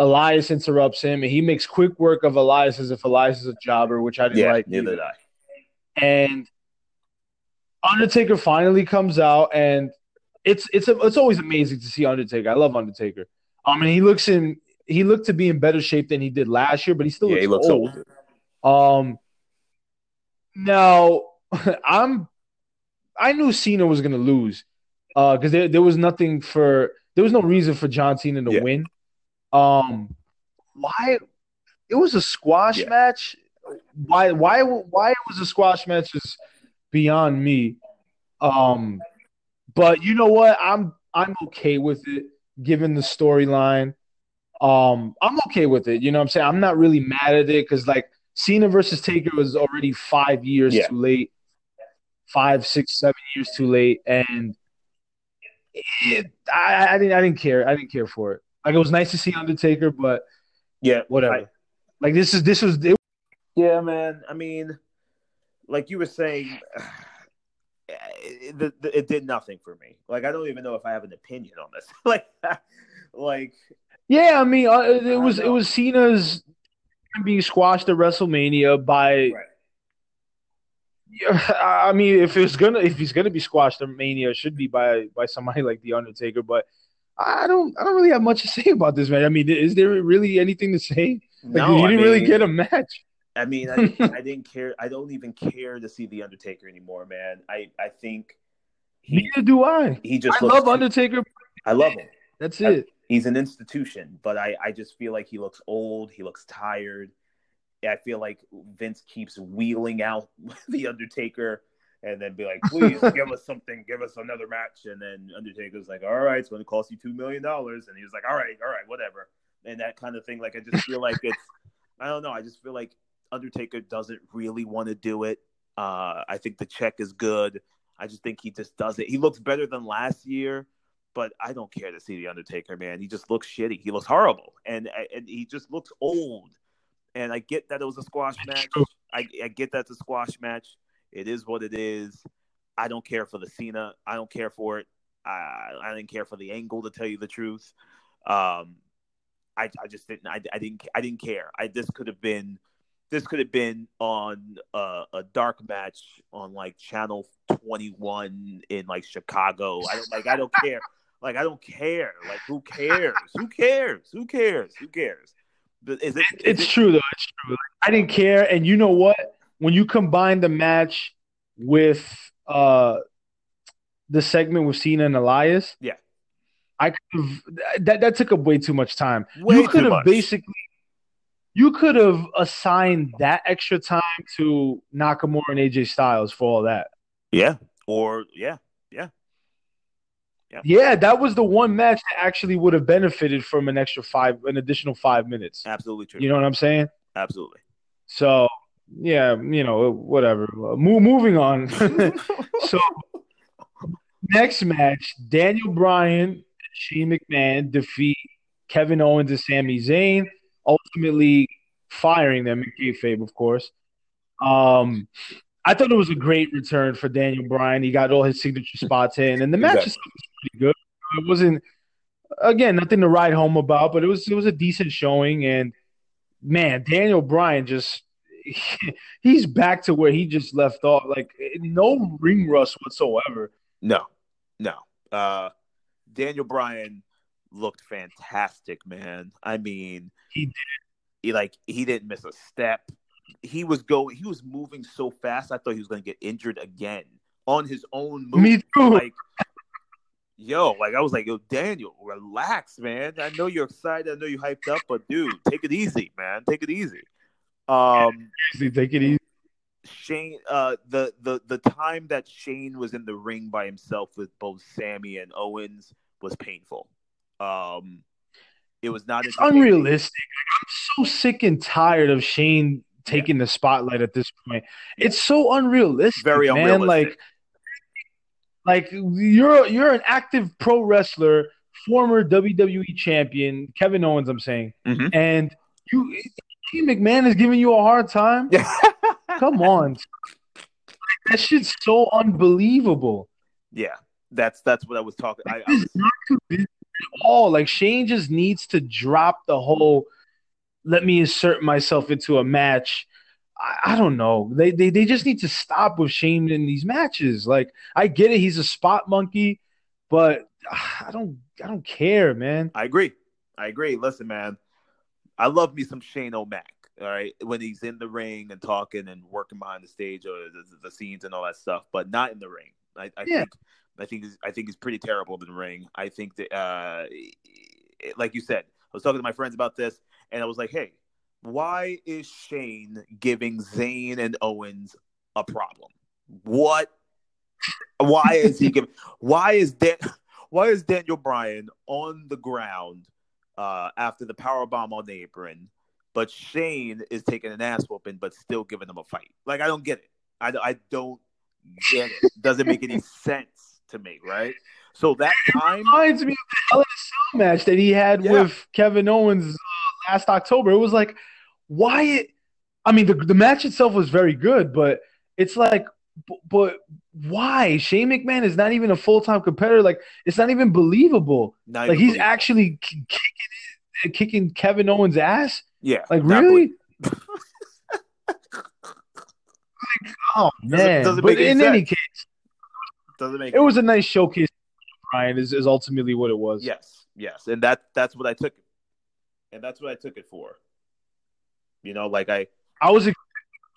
B: Elias interrupts him, and he makes quick work of Elias as if Elias is a jobber, which I didn't
C: Yeah,
B: like.
C: neither
B: either.
C: did I.
B: And Undertaker finally comes out, and it's it's a, it's always amazing to see Undertaker. I love Undertaker. I mean, he looks in he looked to be in better shape than he did last year, but he still
C: Yeah,
B: looks,
C: he looks
B: old.
C: old.
B: Um, now I'm I knew Cena was gonna lose, uh, because there there was nothing for there was no reason for John Cena to
C: Yeah.
B: win. Um, why it was a squash
C: Yeah.
B: match? Why why why it was a squash match is beyond me. Um, but you know what? I'm I'm okay with it given the storyline. Um, I'm okay with it. You know what I'm saying? I'm not really mad at it because like Cena versus Taker was already five years
C: Yeah.
B: too late, five, six, seven years too late, and it, I, I didn't I didn't care. I didn't care for it. Like it was nice to see Undertaker, but
C: Yeah,
B: whatever.
C: I-
B: like this is this was it,
C: Yeah, man. I mean, like you were saying, it, it, it did nothing for me. Like I don't even know if I have an opinion on this. like, like
B: yeah. I mean, uh, it, was it was Cena's being squashed at WrestleMania by.
C: Right.
B: Yeah, I mean, if it's gonna if he's gonna be squashed at Mania, it should be by by somebody like the Undertaker. But I don't I don't really have much to say about this man. I mean, is there really anything to say? Like,
C: no,
B: you didn't really
C: mean-
B: get a match.
C: I mean, I, didn't- I didn't care. I don't even care to see the Undertaker anymore, man. I I think he
B: Neither do I.
C: he just
B: I love
C: too-
B: Undertaker.
C: I love him.
B: That's
C: I-
B: it.
C: He's an institution, but I I just feel like he looks old. He looks tired. I feel like Vince keeps wheeling out the Undertaker and then be like, please give us something, give us another match. And then Undertaker's like, all right, it's going to cost you $2 million. And he was like, all right, all right, whatever. And that kind of thing. Like, I just feel like it's, I don't know. I just feel like Undertaker doesn't really want to do it. Uh, I think the check is good. I just think he just does it. He looks better than last year, but I don't care to see the Undertaker, man. He just looks shitty. He looks horrible, and and he just looks old. And I get that it was a squash match. I, I get it's a squash match. It is what it is. I don't care for the Cena. I don't care for it. I, I didn't care for the angle to tell you the truth. Um, I, I just didn't. I, I didn't. I didn't care. I this could have been. This could have been on a, a dark match on like channel twenty one in like Chicago. I don't like. I don't care. Like I don't care. Like who cares? Who cares? Who cares? Who cares? But is it? is
B: It's
C: it-
B: true though. It's true. I didn't care, and you know what? When you combine the match with uh the segment with Cena and Elias,
C: Yeah.
B: I could have that. That took up way too much time.
C: Way
B: you could have basically, you could have assigned that extra time to Nakamura and AJ Styles for all that.
C: Yeah. Or yeah,
B: yeah. yeah. Yeah, that was the one match that actually would have benefited from an extra five, an additional five minutes.
C: Absolutely true.
B: You know what I'm saying?
C: Absolutely.
B: So, yeah, you know, whatever. Mo- moving on. so, next match, Daniel Bryan and Shane McMahon defeat Kevin Owens and Sami Zayn, ultimately firing them in kayfabe, of course. Um, I thought it was a great return for Daniel Bryan. He got all his signature spots in, and the match
C: Exactly.
B: was pretty good. It wasn't, again, nothing to write home about, but it was it was a decent showing. And man, Daniel Bryan just he's back to where he just left off. Like no ring rust whatsoever.
C: No, no. Uh, Daniel Bryan looked fantastic, man. I mean,
B: He did.
C: He like he didn't miss a step. He was going. He was moving so fast. I thought he was going to get injured again on his own move.
B: Me too.
C: Like yo, like I was like, yo, Daniel, relax, man. I know you're excited. I know you're hyped up, but dude, take it easy, man. Take it easy. Um,
B: Take it easy.
C: Shane, uh, the the the time that Shane was in the ring by himself with both Sami and Owens was painful. Um, it was not
B: unrealistic. I'm so sick and tired of Shane taking the spotlight at this point. It's so unrealistic,
C: Very
B: man.
C: unrealistic.
B: Like, like you're you're an active pro wrestler, former WWE champion, Kevin Owens. I'm saying,
C: Mhm.
B: and you, Shane McMahon is giving you a hard time. Come on, that shit's so unbelievable.
C: yeah, that's that's what I was talking. I, I
B: This
C: was,
B: not convincing at all. Like Shane just needs to drop the whole let me insert myself into a match. I, I don't know. They, they they just need to stop with Shane in these matches. Like I get it, he's a spot monkey, but ah, I don't I don't care, man.
C: I agree. I agree. Listen, man, I love me some Shane O'Mac. All right, when he's in the ring and talking and working behind the stage or the, the scenes and all that stuff, but not in the ring. I, I
B: Yeah.
C: think I think he's, I think he's pretty terrible in the ring. I think that, uh, like you said, I was talking to my friends about this, and I was like, hey, why is Shane giving Zayn and Owens a problem? What? Why is he giving? Why is Dan? Why is Daniel Bryan on the ground uh, after the power bomb on the apron, but Shane is taking an ass whooping, but still giving them a fight? Like I don't get it. I, I don't get it. Doesn't make any sense to me, right? So that time,
B: Reminds me of the Hell in a Cell match that he had
C: Yeah.
B: with Kevin Owens uh, last October. It was like, why? It, I mean, the the match itself was very good, but it's like, b- but why? Shane McMahon is not even a full time competitor. Like, it's not even believable.
C: not
B: Like,
C: even
B: he's
C: believe-
B: actually kicking uh, kicking Kevin Owens' ass.
C: yeah,
B: Like, really?
C: believe-
B: Oh man!
C: doesn't
B: but
C: make any
B: in any case,
C: doesn't make
B: it was a nice showcase. Bryan is, is ultimately what it was.
C: Yes, yes, and that that's what I took it, and that's what I took it for. You know, like I
B: I was a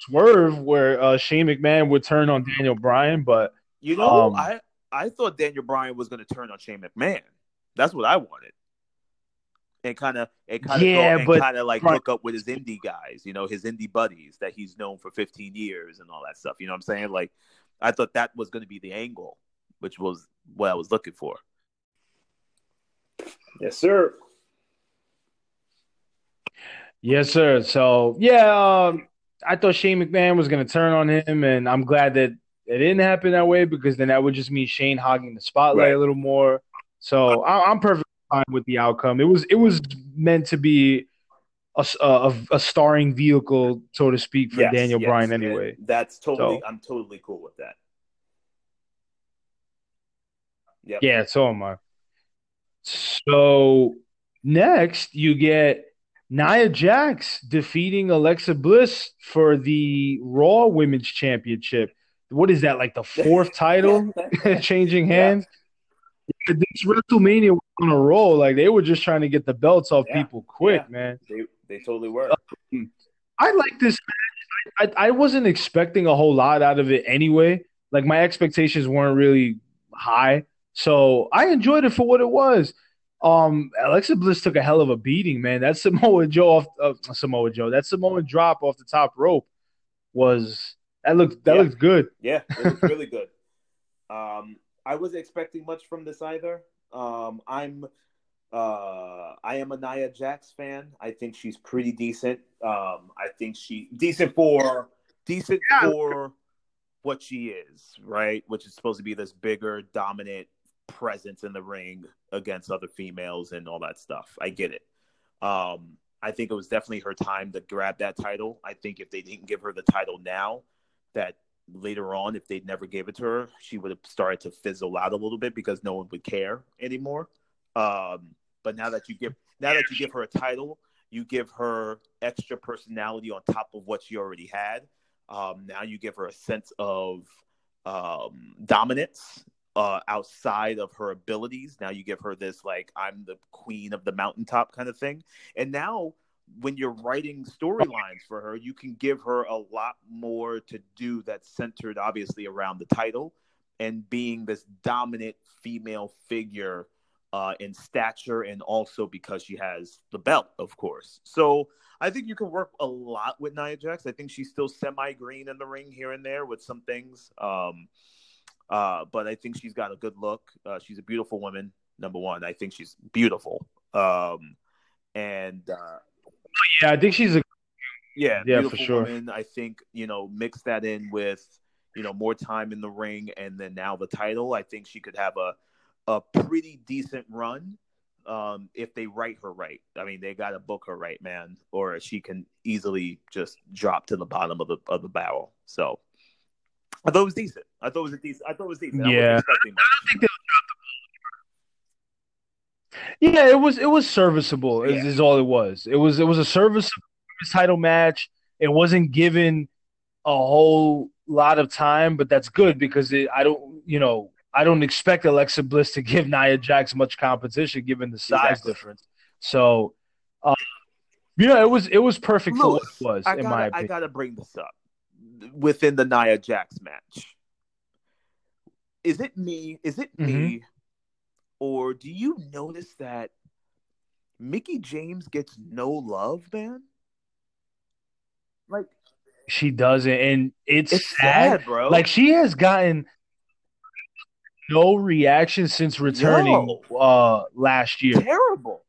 B: swerve where uh, Shane McMahon would turn on Daniel Bryan, but
C: You know,
B: Um,
C: I I thought Daniel Bryan was going to turn on Shane McMahon. That's what I wanted, and kind of and kind of
B: Yeah, but-
C: kind of like
B: right.
C: hook up with his indie guys. You know, his indie buddies that he's known for 15 years and all that stuff. You know what I'm saying? Like, I thought that was going to be the angle, which was what I was looking for.
D: Yes, sir.
B: yes, sir. So yeah, um, I thought Shane McMahon was going to turn on him, and I'm glad that it didn't happen that way because then that would just mean Shane hogging the spotlight
C: Right.
B: a little more. So I, I'm perfectly fine with the outcome. It was it was meant to be a starring vehicle, so to speak, for
C: Yes,
B: Daniel
C: yes,
B: Bryan anyway.
C: That's totally.
B: So-
C: I'm totally cool with that. Yep.
B: Yeah, so am I. So next you get Nia Jax defeating Alexa Bliss for the Raw Women's Championship. What is that, like the fourth title changing
C: Yeah.
B: hands? This WrestleMania was on a roll. Like they were just trying to get the belts off
C: Yeah.
B: people quick,
C: Yeah.
B: man.
C: They they totally were.
B: Uh, I like this match. I, I wasn't expecting a whole lot out of it anyway. Like my expectations weren't really high, so I enjoyed it for what it was. Um, Alexa Bliss took a hell of a beating, man. That Samoa Joe off uh, Samoa Joe, that Samoan drop off the top rope was that looked that
C: Yeah.
B: looked good.
C: Yeah, it was really good. Um, I wasn't expecting much from this either. Um, I'm, uh, I am a Nia Jax fan. I think she's pretty decent. Um, I think she decent for decent
B: Yeah.
C: for what she is, right? Which is supposed to be this bigger, dominant presence in the ring against other females and all that stuff. I get it. Um, I think it was definitely her time to grab that title. I think if they didn't give her the title now, that later on, if they'd never gave it to her, she would have started to fizzle out a little bit because no one would care anymore. Um, but now that you give now that you give her a title, you give her extra personality on top of what she already had. Um, now you give her a sense of um, dominance uh, outside of her abilities. Now you give her this like I'm the queen of the mountaintop kind of thing. And now when you're writing storylines for her, you can give her a lot more to do that's centered obviously around the title. and being this dominant female figure uh, in stature and also because she has the belt, of course. So I think you can work a lot with Nia Jax. I think she's still semi green in the ring here and there with some things. Um, uh, but I think she's got a good look. Uh, she's a beautiful woman. Number one, I think she's beautiful. Um, and uh,
B: Yeah, I think she's a
C: yeah,
B: Yeah, for
C: beautiful
B: sure.
C: woman. I think you know mix that in with you know more time in the ring, and then now the title. I think she could have a a pretty decent run um, if they write her right. I mean, they got to book her right, man, or she can easily just drop to the bottom of the of the barrel. So. I thought it was decent. I thought it was a decent. I thought it was decent. I
B: Yeah.
C: wasn't expecting much.
B: Yeah, it was it was serviceable. Is,
C: Yeah.
B: is all it was. It was it was a serviceable title match. It wasn't given a whole lot of time, but that's good because it, I don't you know I don't expect Alexa Bliss to give Nia Jax much competition given the size
C: Exactly.
B: difference. So, uh, you know, it was it was perfect for what it was
C: I
B: in
C: gotta,
B: my
C: I gotta bring this up within the Nia Jax match. Is it me? Is it
B: Mm-hmm.
C: me? Or do you notice that Mickie James gets no love, man? Like
B: She doesn't, and it's,
C: it's
B: sad.
C: sad, bro.
B: Like she has gotten no reaction since returning
C: No.
B: uh last year.
C: terrible.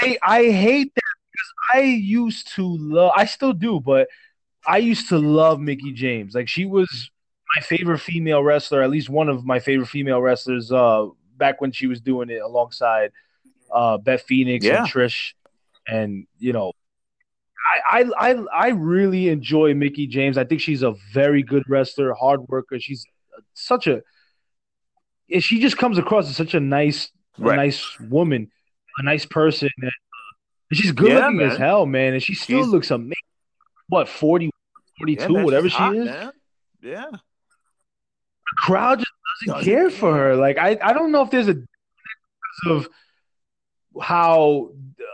B: I I hate that because I used to love I still do, but I used to love Mickie James. Like she was my favorite female wrestler, at least one of my favorite female wrestlers uh back when she was doing it alongside uh Beth Phoenix
C: Yeah.
B: and Trish and you know I, I I I really enjoy Mickie James. I think she's a very good wrestler, hard worker. She's such a she just comes across as such a nice a
C: Right.
B: nice woman, a nice person. And she's good
C: Yeah,
B: looking as hell, man. And she still
C: She's-
B: looks amazing. What, 40, 42,
C: Yeah,
B: whatever she
C: hot,
B: is?
C: man. Yeah.
B: The crowd just doesn't,
C: Doesn't
B: care for her. Like, I, I don't know if there's a difference of how uh,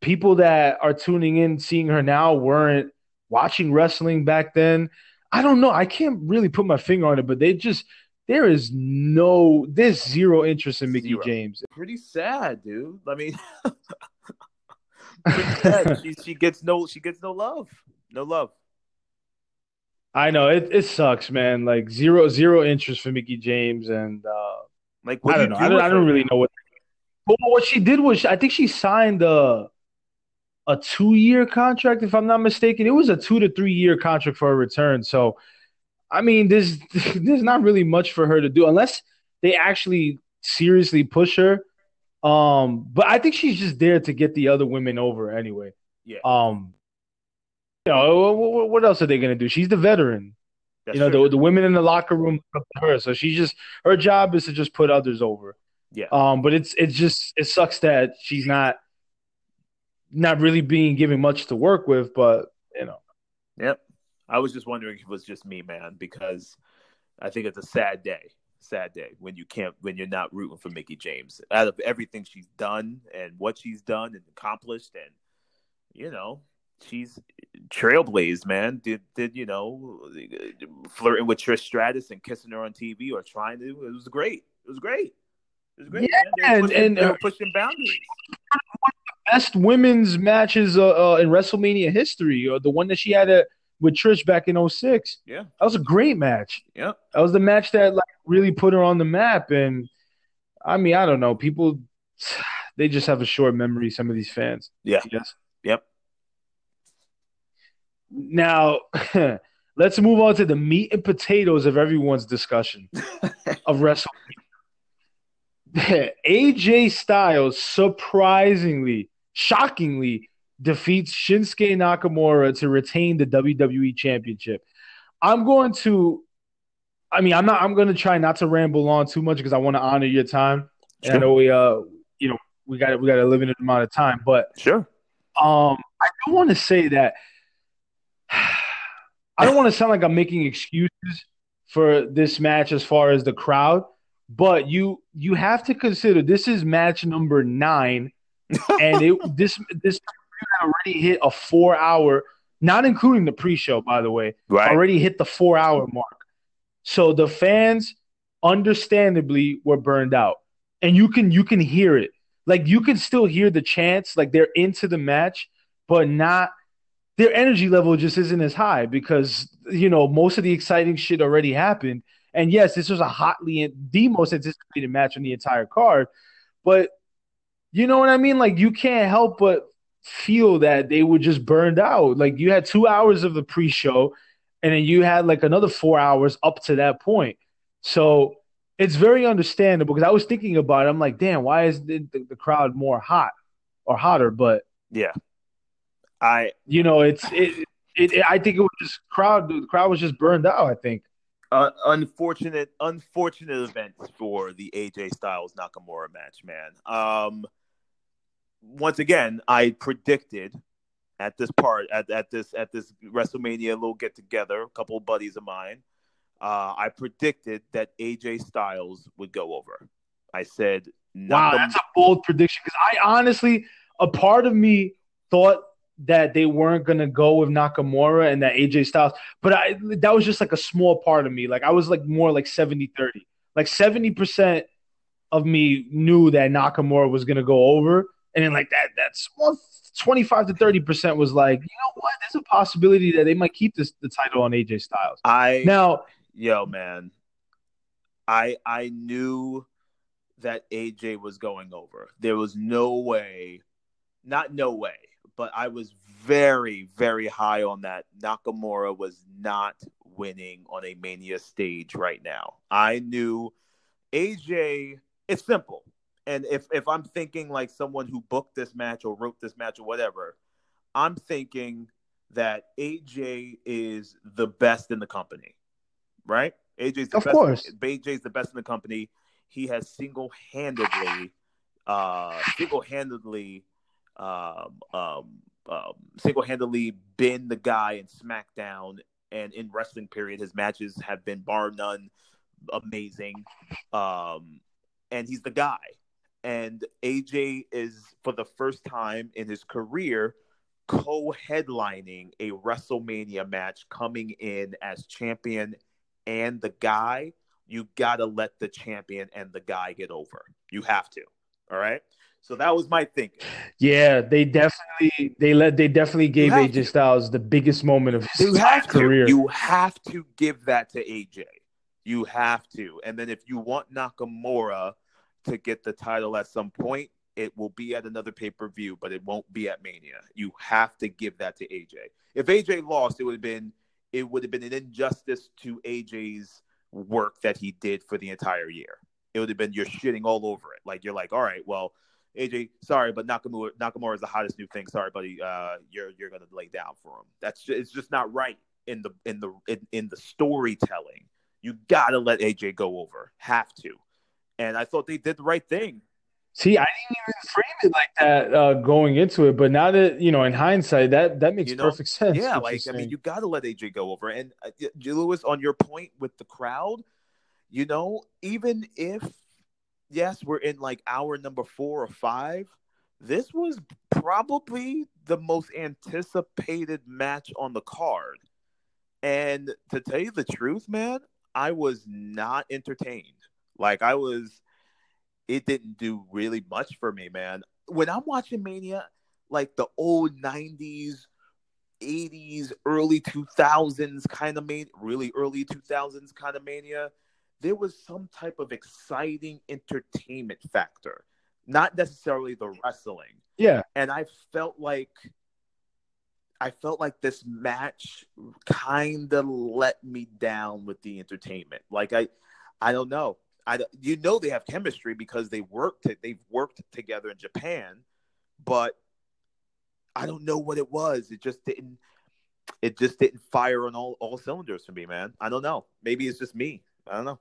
B: people that are tuning in, seeing her now, weren't watching wrestling back then. I don't know. I can't really put my finger on it, but they just, there is no, there's zero interest in Mickie
C: Zero.
B: James.
C: Pretty sad, dude. I mean she she gets no she gets no love. No love.
B: I know it, it sucks, man. Like zero zero interest for Mickie James, and uh,
C: Like what
B: I
C: do
B: don't know.
C: do
B: I don't, I don't really know what. Well, what she did was I think she signed a a two year contract, if I'm not mistaken. It was a two to three year contract for a return. So, I mean, there's there's not really much for her to do unless they actually seriously push her. Um, but I think she's just there to get the other women over anyway.
C: Yeah.
B: Um, you know, what, else are they gonna do? She's the veteran.
C: That's
B: you know,
C: true.
B: the the women in the locker room look up to her, so she's just her job is to just put others over.
C: Yeah.
B: Um, but it's it's just it sucks that she's not not really being given much to work with, but you know,
C: Yep. I was just wondering if it was just me, man, because I think it's a sad day. Sad day when you can't when you're not rooting for Mickie James. Out of everything she's done and what she's done and accomplished and you know, she's trailblazed, man. Did did you know flirting with Trish Stratus and kissing her on TV or trying to? It was great. It was great. It was great. man. They were
B: and-
C: pushing,
B: and, uh,
C: pushing boundaries.
B: best women's matches uh, uh, in WrestleMania history, or the one that she had uh with Trish back in 06.
C: Yeah.
B: That was a great match.
C: Yep.
B: That was the match that like really put her on the map. And I mean, I don't know, people they just have a short memory. Some of these fans.
C: Yeah.
B: Yes.
C: Yep.
B: Now, let's move on to the meat and potatoes of everyone's discussion of WrestleMania. AJ Styles surprisingly, shockingly defeats Shinsuke Nakamura to retain the WWE Championship. I'm going to, I mean, I'm not, I'm going to try not to ramble on too much because I want to honor your time. And I know we, uh, you know, we got we got a limited amount of time, but
C: Sure.
B: um, I do want to say that I don't want to sound like I'm making excuses for this match as far as the crowd, but you you have to consider this is match number nine, and it this this already hit a four hour, not including the pre show, by the way,
C: Right.
B: already hit the four hour mark. So the fans understandably were burned out. And you can you can hear it. Like you can still hear the chants, like they're into the match, but not their energy level just isn't as high because you know most of the exciting shit already happened. And yes, this was a hotly the most anticipated match on the entire card, but you know what I mean? Like you can't help but feel that they were just burned out. Like you had two hours of the pre-show, and then you had like another four hours up to that point. So it's very understandable because I was thinking about it. I'm like, damn, why is the, the, the crowd more hot or hotter? But
C: Yeah. I
B: you know, it's it, it, it. I think it was just crowd. Dude, the crowd was just burned out. I think.
C: uh, unfortunate unfortunate events for the AJ Styles Nakamura match, man. Um once again, I predicted at this part at, at this at this WrestleMania little get together, a couple of buddies of mine, uh, I predicted that AJ Styles would go over. I said,
B: Wow, that's a bold prediction because I honestly, a part of me thought that they weren't gonna go with Nakamura and that AJ Styles, but I that was just like a small part of me. Like I was like more like 70-30. Like 70% of me knew that Nakamura was gonna go over, and then like that that small 25 to 30% was like, you know what, there's a possibility that they might keep this the title on AJ Styles.
C: I
B: Now,
C: yo man, I I knew that AJ was going over. There was no way, not no way, but I was very very high on that. Nakamura was not winning on a Mania stage right now. I knew AJ. It's simple, and if if I'm thinking like someone who booked this match or wrote this match or whatever, I'm thinking that AJ is the best in the company, right? AJ's the
B: Of
C: best.
B: course.
C: AJ's the best in the company. He has single handedly, uh, single handedly, um, um, um, single handedly been the guy in SmackDown and in wrestling. Period. His matches have been bar none amazing, um, and he's the guy. And AJ is for the first time in his career co-headlining a WrestleMania match coming in as champion and the guy, you got to let the champion and the guy get over. You have to. All right? So that was my thinking.
B: yeah, they definitely they let they definitely gave AJ
C: to.
B: Styles the biggest moment of his career.
C: to. You have to give that to AJ. You have to. And then if you want Nakamura to get the title at some point, it will be at another pay per view, but it won't be at Mania. You have to give that to AJ. If AJ lost, it would have been it would have been an injustice to AJ's work that he did for the entire year. It would have been you're shitting all over it. Like you're like, all right, well, AJ, sorry, but Nakamura Nakamura is the hottest new thing. Sorry, buddy, uh, you're you're gonna lay down for him. That's just, it's just not right in the in the in, in the storytelling. You gotta let AJ go over. Have to. And I thought they did the right thing.
B: See, I didn't even frame it like that uh, going into it, but now that you know, in hindsight, that that makes
C: You know,
B: perfect sense.
C: Yeah, like I mean, you got to let AJ go over. And uh, Lewis, on your point with the crowd, you know, even if yes, we're in like hour number four or five, this was probably the most anticipated match on the card. And to tell you the truth, man, I was not entertained. Like I was, it didn't do really much for me, man. When I'm watching Mania, like the old '90s 80s, early 2000s kind of mania, really early 2000s kind of mania, there was some type of exciting entertainment factor, not necessarily the wrestling.
B: yeah,
C: And I felt like I felt like this match kind of let me down with the entertainment. Like I, I don't know. I you know they have chemistry because they worked they've worked together in Japan, but I don't know what it was. It just didn't. It just didn't fire on all, all cylinders for me, man. I don't know. Maybe it's just me. I don't know.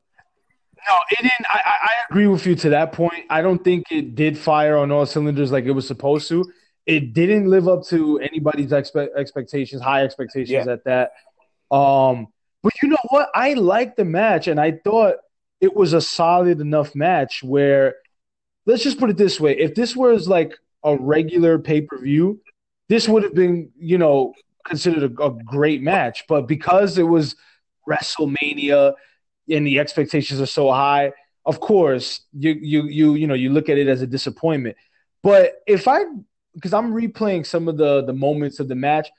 B: No, it didn't. I, I agree with you to that point. I don't think it did fire on all cylinders like it was supposed to. It didn't live up to anybody's expe- expectations, high expectations
C: Yeah.
B: at that. Um, but you know what? I liked the match, and I thought it was a solid enough match where, let's just put it this way: if this was like a regular pay per view, this would have been, you know, considered a, a great match. But because it was WrestleMania, and the expectations are so high, of course, you you you you know you look at it as a disappointment. But if I because I'm replaying some of the the moments of the match,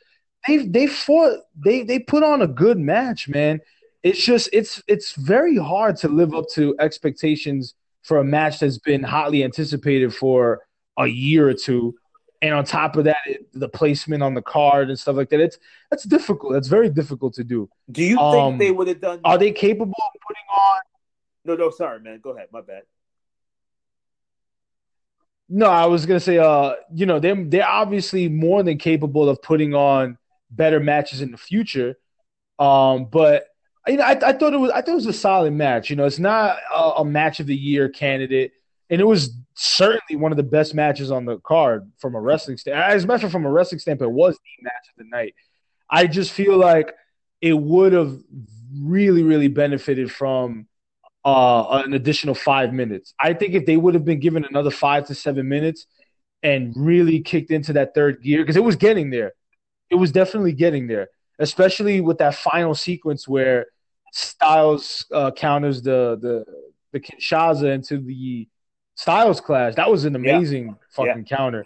B: they they fought they they put on a good match, man. It's just it's it's very hard to live up to expectations for a match that's been hotly anticipated for a year or two. And on top of that, it, the placement on the card and stuff like that, it's that's difficult. That's very difficult to do.
C: Do you
B: Um,
C: think they would have done?
B: Are they capable of putting on
C: no, no, sorry, man. Go ahead. My bad.
B: No, I was gonna say, uh, you know, they're they're obviously more than capable of putting on better matches in the future. Um, but you know, I, I thought it was I thought it was a solid match. You know, it's not a, a match of the year candidate, and it was certainly one of the best matches on the card from a wrestling standpoint. As a matter from a wrestling standpoint, it was the match of the night. I just feel like it would have really, really benefited from uh, an additional five minutes. I think if they would have been given another five to seven minutes and really kicked into that third gear, because it was getting there, it was definitely getting there, especially with that final sequence where Styles uh, counters the the the Kinshasa into the Styles clash. That was an
C: Yeah.
B: amazing fucking counter.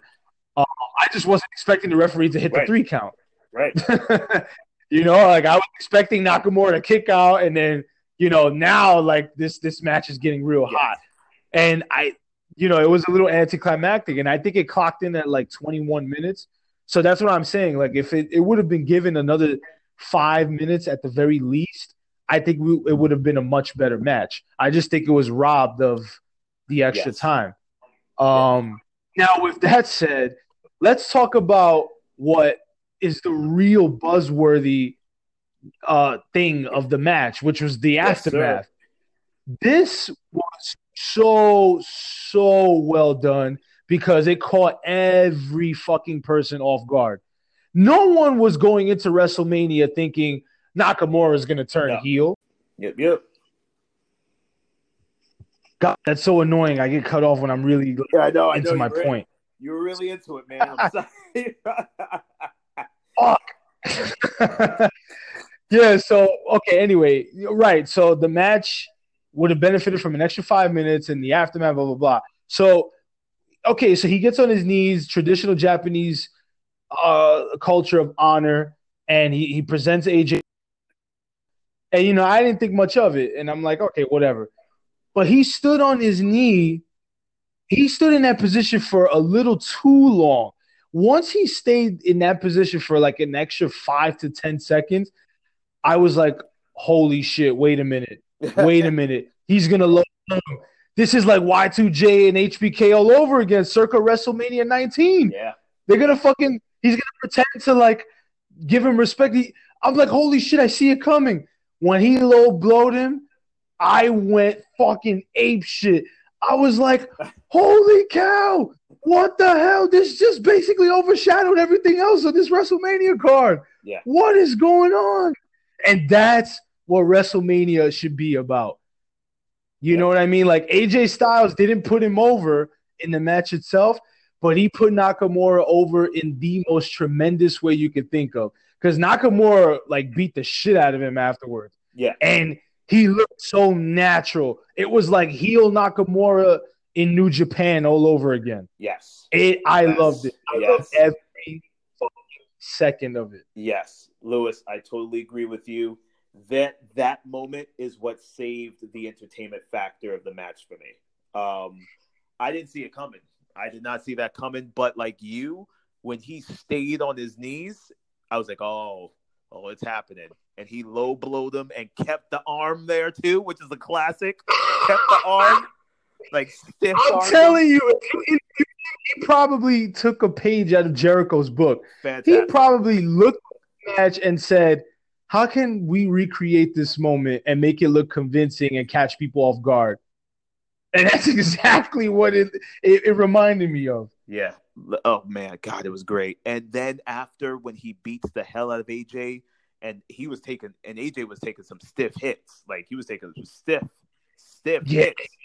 B: Uh, I just wasn't expecting the referee to hit the three count.
C: Right.
B: you know, like I was expecting Nakamura to kick out, and then you know now like this this match is getting real
C: Yeah.
B: hot, and I, you know, it was a little anticlimactic, and I think it clocked in at like 21 minutes. So that's what I'm saying. Like if it, it would have been given another five minutes at the very least, I think we, it would have been a much better match. I just think it was robbed of the extra
C: Yes.
B: time. Um, now with that said, let's talk about what is the real buzzworthy uh thing of the match, which was the
C: Yes, sir.
B: aftermath. This was so so well done because it caught every fucking person off guard. No one was going into WrestleMania thinking Nakamura is going to turn
C: No.
B: heel.
C: Yep. Yep.
B: God, that's so annoying. I get cut off when I'm really
C: Yeah, I know. I
B: into
C: know.
B: my
C: you were-
B: point.
C: you're really into it, man. I'm sorry.
B: yeah, so okay, anyway, you're right. So the match would have benefited from an extra five minutes in the aftermath, blah blah blah. So okay, so he gets on his knees, traditional Japanese uh culture of honor, and he, he presents AJ. And you know, I didn't think much of it, and I'm like, okay, whatever. But he stood on his knee. He stood in that position for a little too long once he stayed in that position for like an extra five to ten seconds, I was like, "Holy shit! Wait a minute! Wait a minute! He's gonna load him. This is like Y2J and HBK all over again, circa WrestleMania 19.
C: yeah.
B: They're gonna fucking. He's gonna pretend to like give him respect. He, I'm like, holy shit! I see it coming. When he low blowed him, I went fucking ape shit. I was like, holy cow! What the hell? This just basically overshadowed everything else on this WrestleMania card.
C: Yeah.
B: What is going on? And that's what WrestleMania should be about. You
C: Yeah.
B: know what I mean? Like AJ Styles didn't put him over in the match itself, but he put Nakamura over in the most tremendous way you could think of. Because Nakamura like beat the shit out of him afterwards.
C: Yeah.
B: And he looked so natural. It was like heel Nakamura in New Japan all over again.
C: Yes.
B: It I
C: Yes.
B: loved it. I
C: Yes.
B: loved every fucking second of it.
C: Yes, Lewis, I totally agree with you. That that moment is what saved the entertainment factor of the match for me. Um, I didn't see it coming. I did not see that coming. But like you, when he stayed on his knees, I was like, oh, oh, it's happening. And he low blowed him and kept the arm there too, which is a classic. kept the arm like stiff.
B: I'm
C: him.
B: telling you, he, he- he probably took a page out of Jericho's book.
C: Fantastic.
B: He probably looked at the match and said, How can we recreate this moment and make it look convincing and catch people off guard? And that's exactly what it, it, it reminded me of.
C: Yeah. Oh man, God, it was great. And then after when he beats the hell out of AJ, and he was taking, and AJ was taking some stiff hits, like he was taking some stiff, stiff
B: Yeah.
C: hits,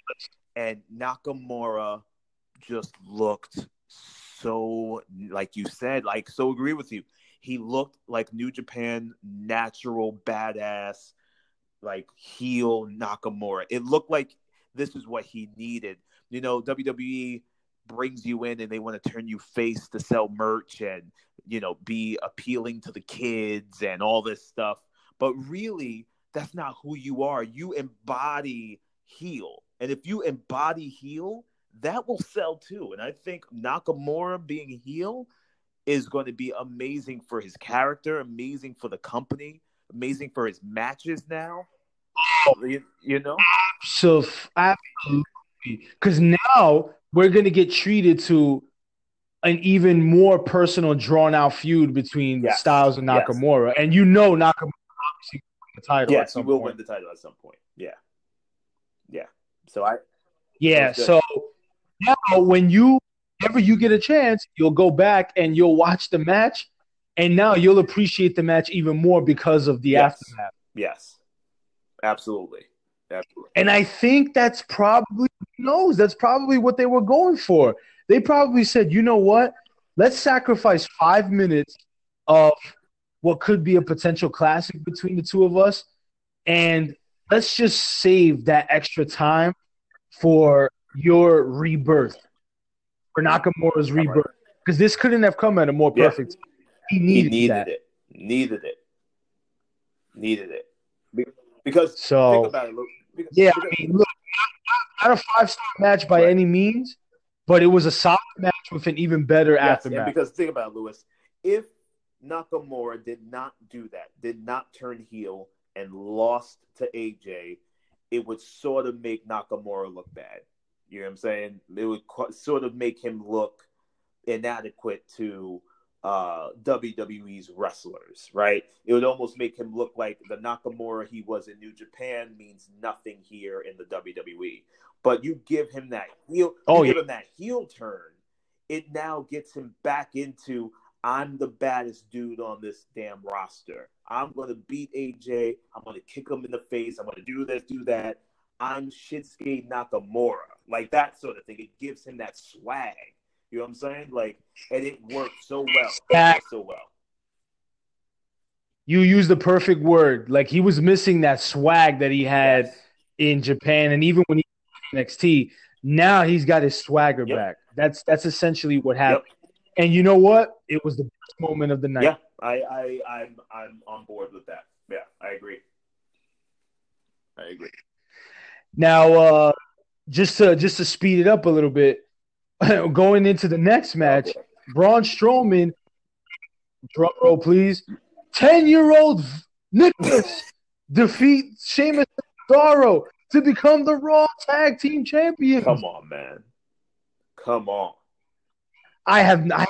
C: and Nakamura just looked so, like you said, like so agree with you. He looked like New Japan natural badass, like heel Nakamura. It looked like this is what he needed. You know, WWE brings you in and they want to turn you face to sell merch and you know be appealing to the kids and all this stuff. But really, that's not who you are. You embody heel. And if you embody heel, that will sell too. And I think Nakamura being heel is going to be amazing for his character, amazing for the company, amazing for his matches now. You, you know?
B: So absolutely, because now we're gonna get treated to an even more personal, drawn out feud between
C: Yes.
B: Styles and
C: Yes.
B: Nakamura, and you know Nakamura obviously win the title. at
C: Yes, he will
B: point.
C: win the title at some point. Yeah. Yeah. So I
B: Yeah. So now, when you whenever you get a chance, you'll go back and you'll watch the match, and now you'll appreciate the match even more because of the
C: Yes.
B: aftermath.
C: yes. Absolutely. Absolutely.
B: And I think that's probably who knows that's probably what they were going for. They probably said, you know what? Let's sacrifice five minutes of what could be a potential classic between the two of us, and let's just save that extra time for your rebirth, for Nakamura's rebirth, because this couldn't have come at a more
C: Yeah.
B: perfect. time. He
C: He
B: needed,
C: needed
B: that.
C: it. Needed it. Needed it. Because
B: So
C: think about it. Because,
B: Yeah,
C: because-
B: I mean, look, not, not a five star match by
C: Right.
B: any means, but it was a solid match with an even better
C: Yes,
B: aftermath.
C: because think about it, Lewis. If Nakamura did not do that, did not turn heel and lost to AJ, it would sort of make Nakamura look bad. You know what I'm saying? It would qu- sort of make him look inadequate to uh, WWE's wrestlers, right? It would almost make him look like the Nakamura he was in New Japan means nothing here in the WWE. But you give him that heel,
B: Oh,
C: give him that heel turn, it now gets him back into I'm the baddest dude on this damn roster. I'm gonna beat AJ. I'm gonna kick him in the face. I'm gonna do this, do that. I'm Shinsuke Nakamura, like that sort of thing. It gives him that swag. You know what I'm saying? Like, and it worked so well. Worked so well.
B: you use the perfect word. Like he was missing that swag that he had
C: Yes.
B: in Japan, and even when he NXT, now he's got his swagger
C: Yep.
B: back. That's that's essentially what happened. And you know what? It was the best moment of the night.
C: Yeah, I, I, I'm, I'm on board with that. Yeah, I agree. I agree.
B: Now, uh, just to just to speed it up a little bit, going into the next match. Braun Strowman, drum roll please, ten year old Nicholas defeat Sheamus Cesaro to become the Raw Tag Team Champions.
C: Come on, man. Come on.
B: I have not.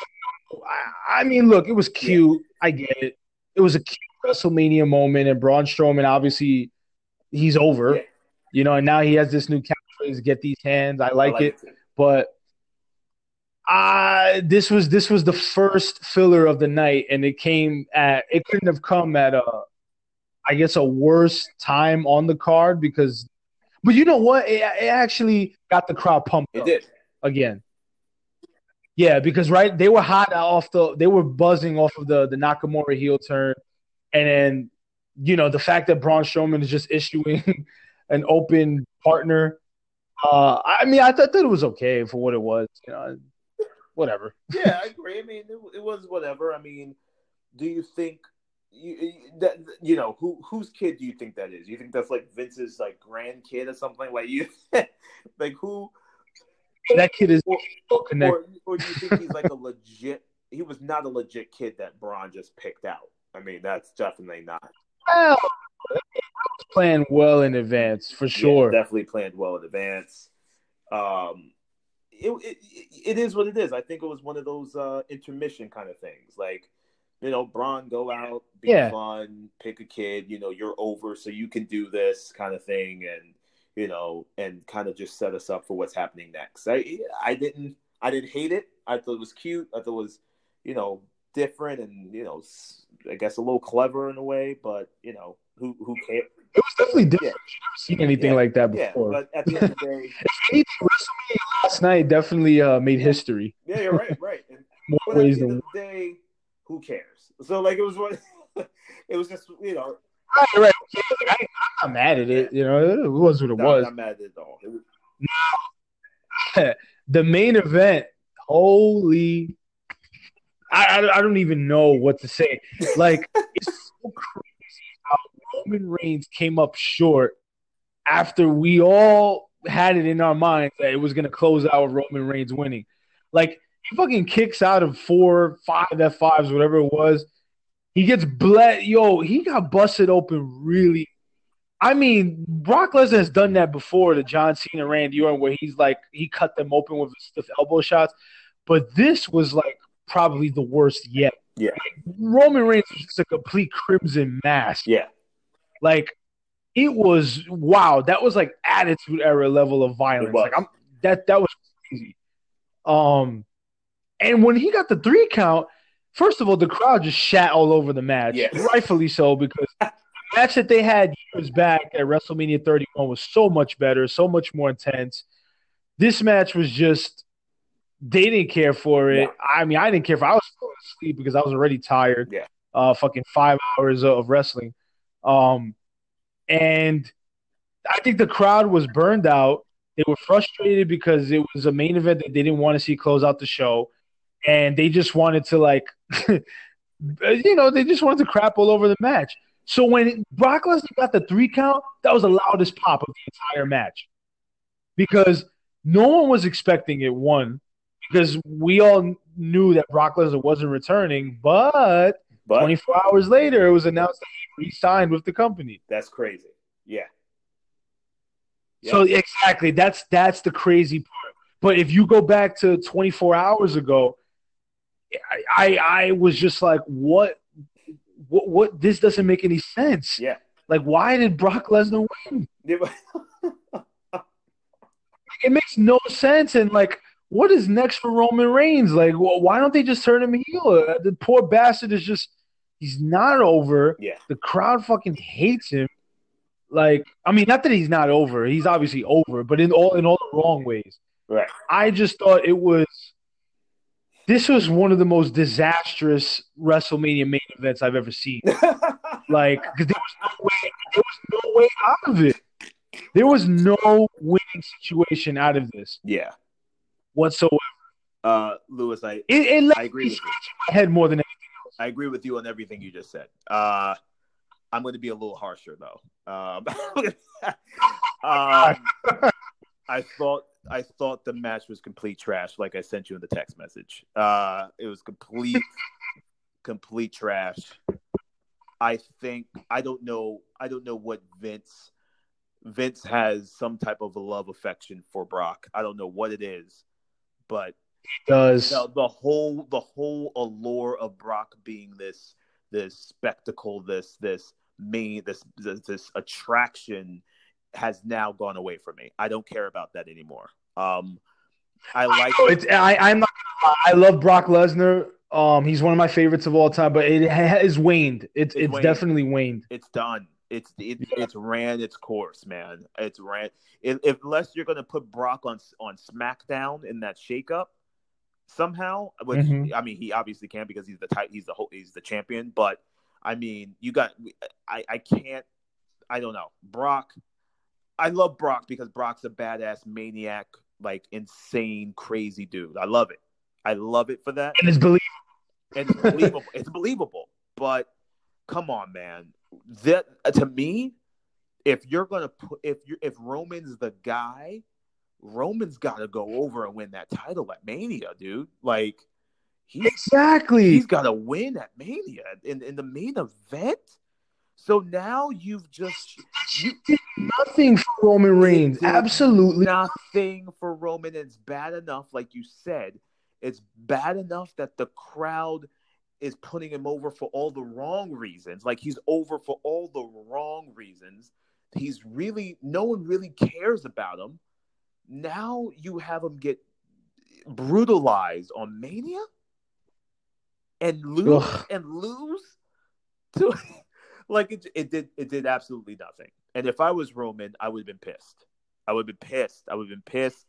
B: I, I mean, look, it was cute. I get it. It was a cute WrestleMania moment, and Braun Strowman obviously he's over.
C: Yeah.
B: You know, and now he has this new catchphrase, "Get these hands." I like, it.
C: too.
B: but uh this was this was the first filler of the night and it came at it couldn't have come at a i guess a worse time on the card because but you know what it, it actually got the crowd pumped
C: It did.
B: again yeah because right they were hot off the they were buzzing off of the the nakamura heel turn and then you know the fact that Braun Strowman is just issuing an open partner uh i mean i thought that it was okay for what it was you know whatever.
C: Yeah, I agree. I mean, it, it was whatever. I mean, do you think you, that you know who whose kid do you think that is? You think that's like Vince's like grandkid or something? Like you, like who?
B: That kid is
C: Or, or, or do you think he's like a legit? He was not a legit kid that Braun just picked out. I mean, that's definitely not.
B: Well, playing well in advance for sure.
C: Yeah, definitely planned well in advance. Um, it, it it is what it is. I think it was one of those uh, intermission kind of things. Like, you know, Braun go out, be
B: Yeah.
C: fun, pick a kid. You know, you're over, so you can do this kind of thing, and you know, and kind of just set us up for what's happening next. I I didn't I didn't hate it. I thought it was cute. I thought it was you know different and you know I guess a little clever in a way, but you know who who cares?
B: It was definitely different. I've never seen anything
C: Yeah.
B: like that
C: Yeah,
B: before.
C: but at the end of the day.
B: Anything WrestleMania last night definitely uh, made history
C: Yeah, you're right, right. And,
B: more
C: but at
B: ways
C: the end
B: than
C: of the day, who cares? So like it was what it was just you know
B: Right, right. I, I'm not mad at it. You know, it was what it
C: No,
B: was.
C: I'm not mad at it all. It was-
B: the main event, holy, I, I, I don't even know what to say. Like, it's so crazy how Roman Reigns came up short after we all had it in our minds that it was going to close out with Roman Reigns winning. Like, he fucking kicks out of four, five F5s, whatever it was. He gets bled. Yo, he got busted open really. I mean, Brock Lesnar has done that before to John Cena, Randy Orton, where he's like he cut them open with his stiff elbow shots. But this was like probably the worst yet.
C: Yeah.
B: Roman Reigns was just a complete crimson mask.
C: yeah.
B: Like it was wow. That was like attitude era level of violence. Like I'm that that was crazy. Um, and when he got the three count, first of all, the crowd just shat all over the match,
C: Yes.
B: rightfully so, because the match that they had years back at WrestleMania 31 was so much better, so much more intense. This match was just they didn't care for it.
C: Yeah.
B: I mean, I didn't care for. I was still asleep because I was already tired.
C: Yeah.
B: Uh, fucking five hours of wrestling. Um, and I think the crowd was burned out. They were frustrated because it was a main event that they didn't want to see close out the show, and they just wanted to like, you know, they just wanted to crap all over the match. So when Brock Lesnar got the three count, that was the loudest pop of the entire match because no one was expecting it. One, because we all knew that Brock Lesnar wasn't returning, but
C: But
B: 24 hours later, it was announced that he re-signed with the company.
C: that's crazy. Yeah.
B: So exactly, that's that's the crazy part. But if you go back to 24 hours ago, I I, I was just like, what, what, what? This doesn't make any sense.
C: Yeah.
B: Like, why did Brock Lesnar win? It makes no sense. And like, what is next for Roman Reigns? Like, why don't they just turn him heel? The poor bastard is just—he's not over.
C: yeah.
B: The crowd fucking hates him. Like, I mean, not that he's not over. He's obviously over, but in all in all the wrong ways.
C: Right.
B: I just thought it was. This was one of the most disastrous WrestleMania main events I've ever seen. Like, because there was no way, there was no way out of it. There was no winning situation out of this
C: yeah.
B: whatsoever.
C: Uh, Lewis, I
B: It, it
C: I agree with you.
B: my head more than anything.
C: I agree with you on everything you just said. Uh, I'm going to be a little harsher though. Um, um, I thought I thought the match was complete trash, like I sent you in the text message. Uh, it was complete, complete trash. I think I don't know. I don't know what Vince. Vince has some type of a love affection for Brock. I don't know what it is, but
B: It does.
C: the, the whole the whole allure of Brock being this this spectacle, this this main this this, this attraction has now gone away from me. I don't care about that anymore. Um, I like
B: It's, I, I'm not. I love Brock Lesnar. Um, he's one of my favorites of all time, but it has waned. It's
C: It's
B: it's
C: waned.
B: definitely waned.
C: it's done. It's it, it's ran its course, man. It's ran. If unless you're gonna put Brock on on SmackDown in that shakeup somehow, which
B: Mhm.
C: I mean he obviously can because he's the type he's the whole he's the champion. But I mean you got I I can't I don't know Brock. I love Brock because Brock's a badass maniac, like insane, crazy dude. I love it. I love it for that
B: And it's believable.
C: and it's believable. it's believable. But come on, man. That to me, if you're gonna put if you if Roman's the guy, Roman's got to go over and win that title at Mania, dude. Like he's
B: Exactly.
C: he's got to win at Mania in in the main event. So now you've just you did
B: Nothing for Roman Reigns. Absolutely.
C: nothing for Roman. It's bad enough, like you said, it's bad enough that the crowd is putting him over for all the wrong reasons. Like he's over for all the wrong reasons. He's really no one really cares about him. Now you have him get brutalized on Mania and lose
B: Ugh.
C: and lose to like it, it did it did absolutely nothing. And if I was Roman, I would have been pissed. I would have been pissed. I would have been pissed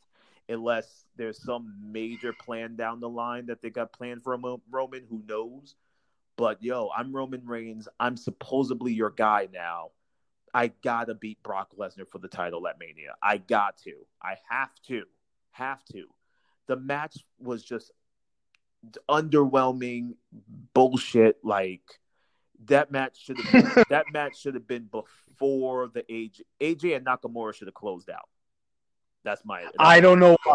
C: unless there's some major plan down the line that they got planned for Ro- Roman. Who knows? But yo, I'm Roman Reigns. I'm supposedly your guy now. I gotta beat Brock Lesnar for the title at Mania. I got to. I have to. Have to. The match was just underwhelming bullshit. Like that match should have been, that match should have been before the AJ AJ and Nakamura should have closed out. That's my. That's
B: I don't know why.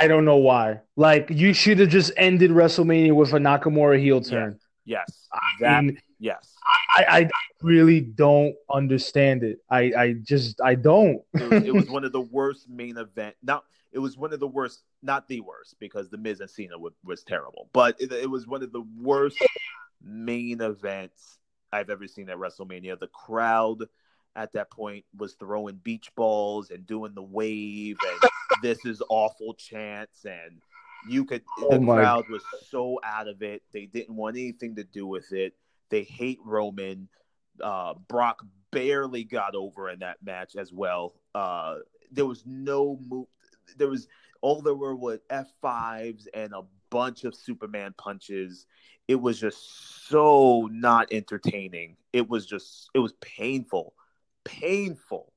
B: I don't know why. Like you should have just ended WrestleMania with a Nakamura heel turn.
C: Yes.
B: I
C: That,
B: mean,
C: yes.
B: I, I really don't understand it. I, I just I don't.
C: It was, it was one of the worst main event. Now it was one of the worst, not the worst, because the Miz and Cena was, was terrible, but it, it was one of the worst main events I've ever seen at WrestleMania. The crowd at that point was throwing beach balls and doing the wave and this is awful chants and you could the
B: Oh my-
C: crowd was so out of it. They didn't want anything to do with it. They hate Roman. Uh, Brock barely got over in that match as well. Uh, there was no move. There was all there were was F fives and a bunch of Superman punches. It was just so not entertaining. It was just it was painful, painful,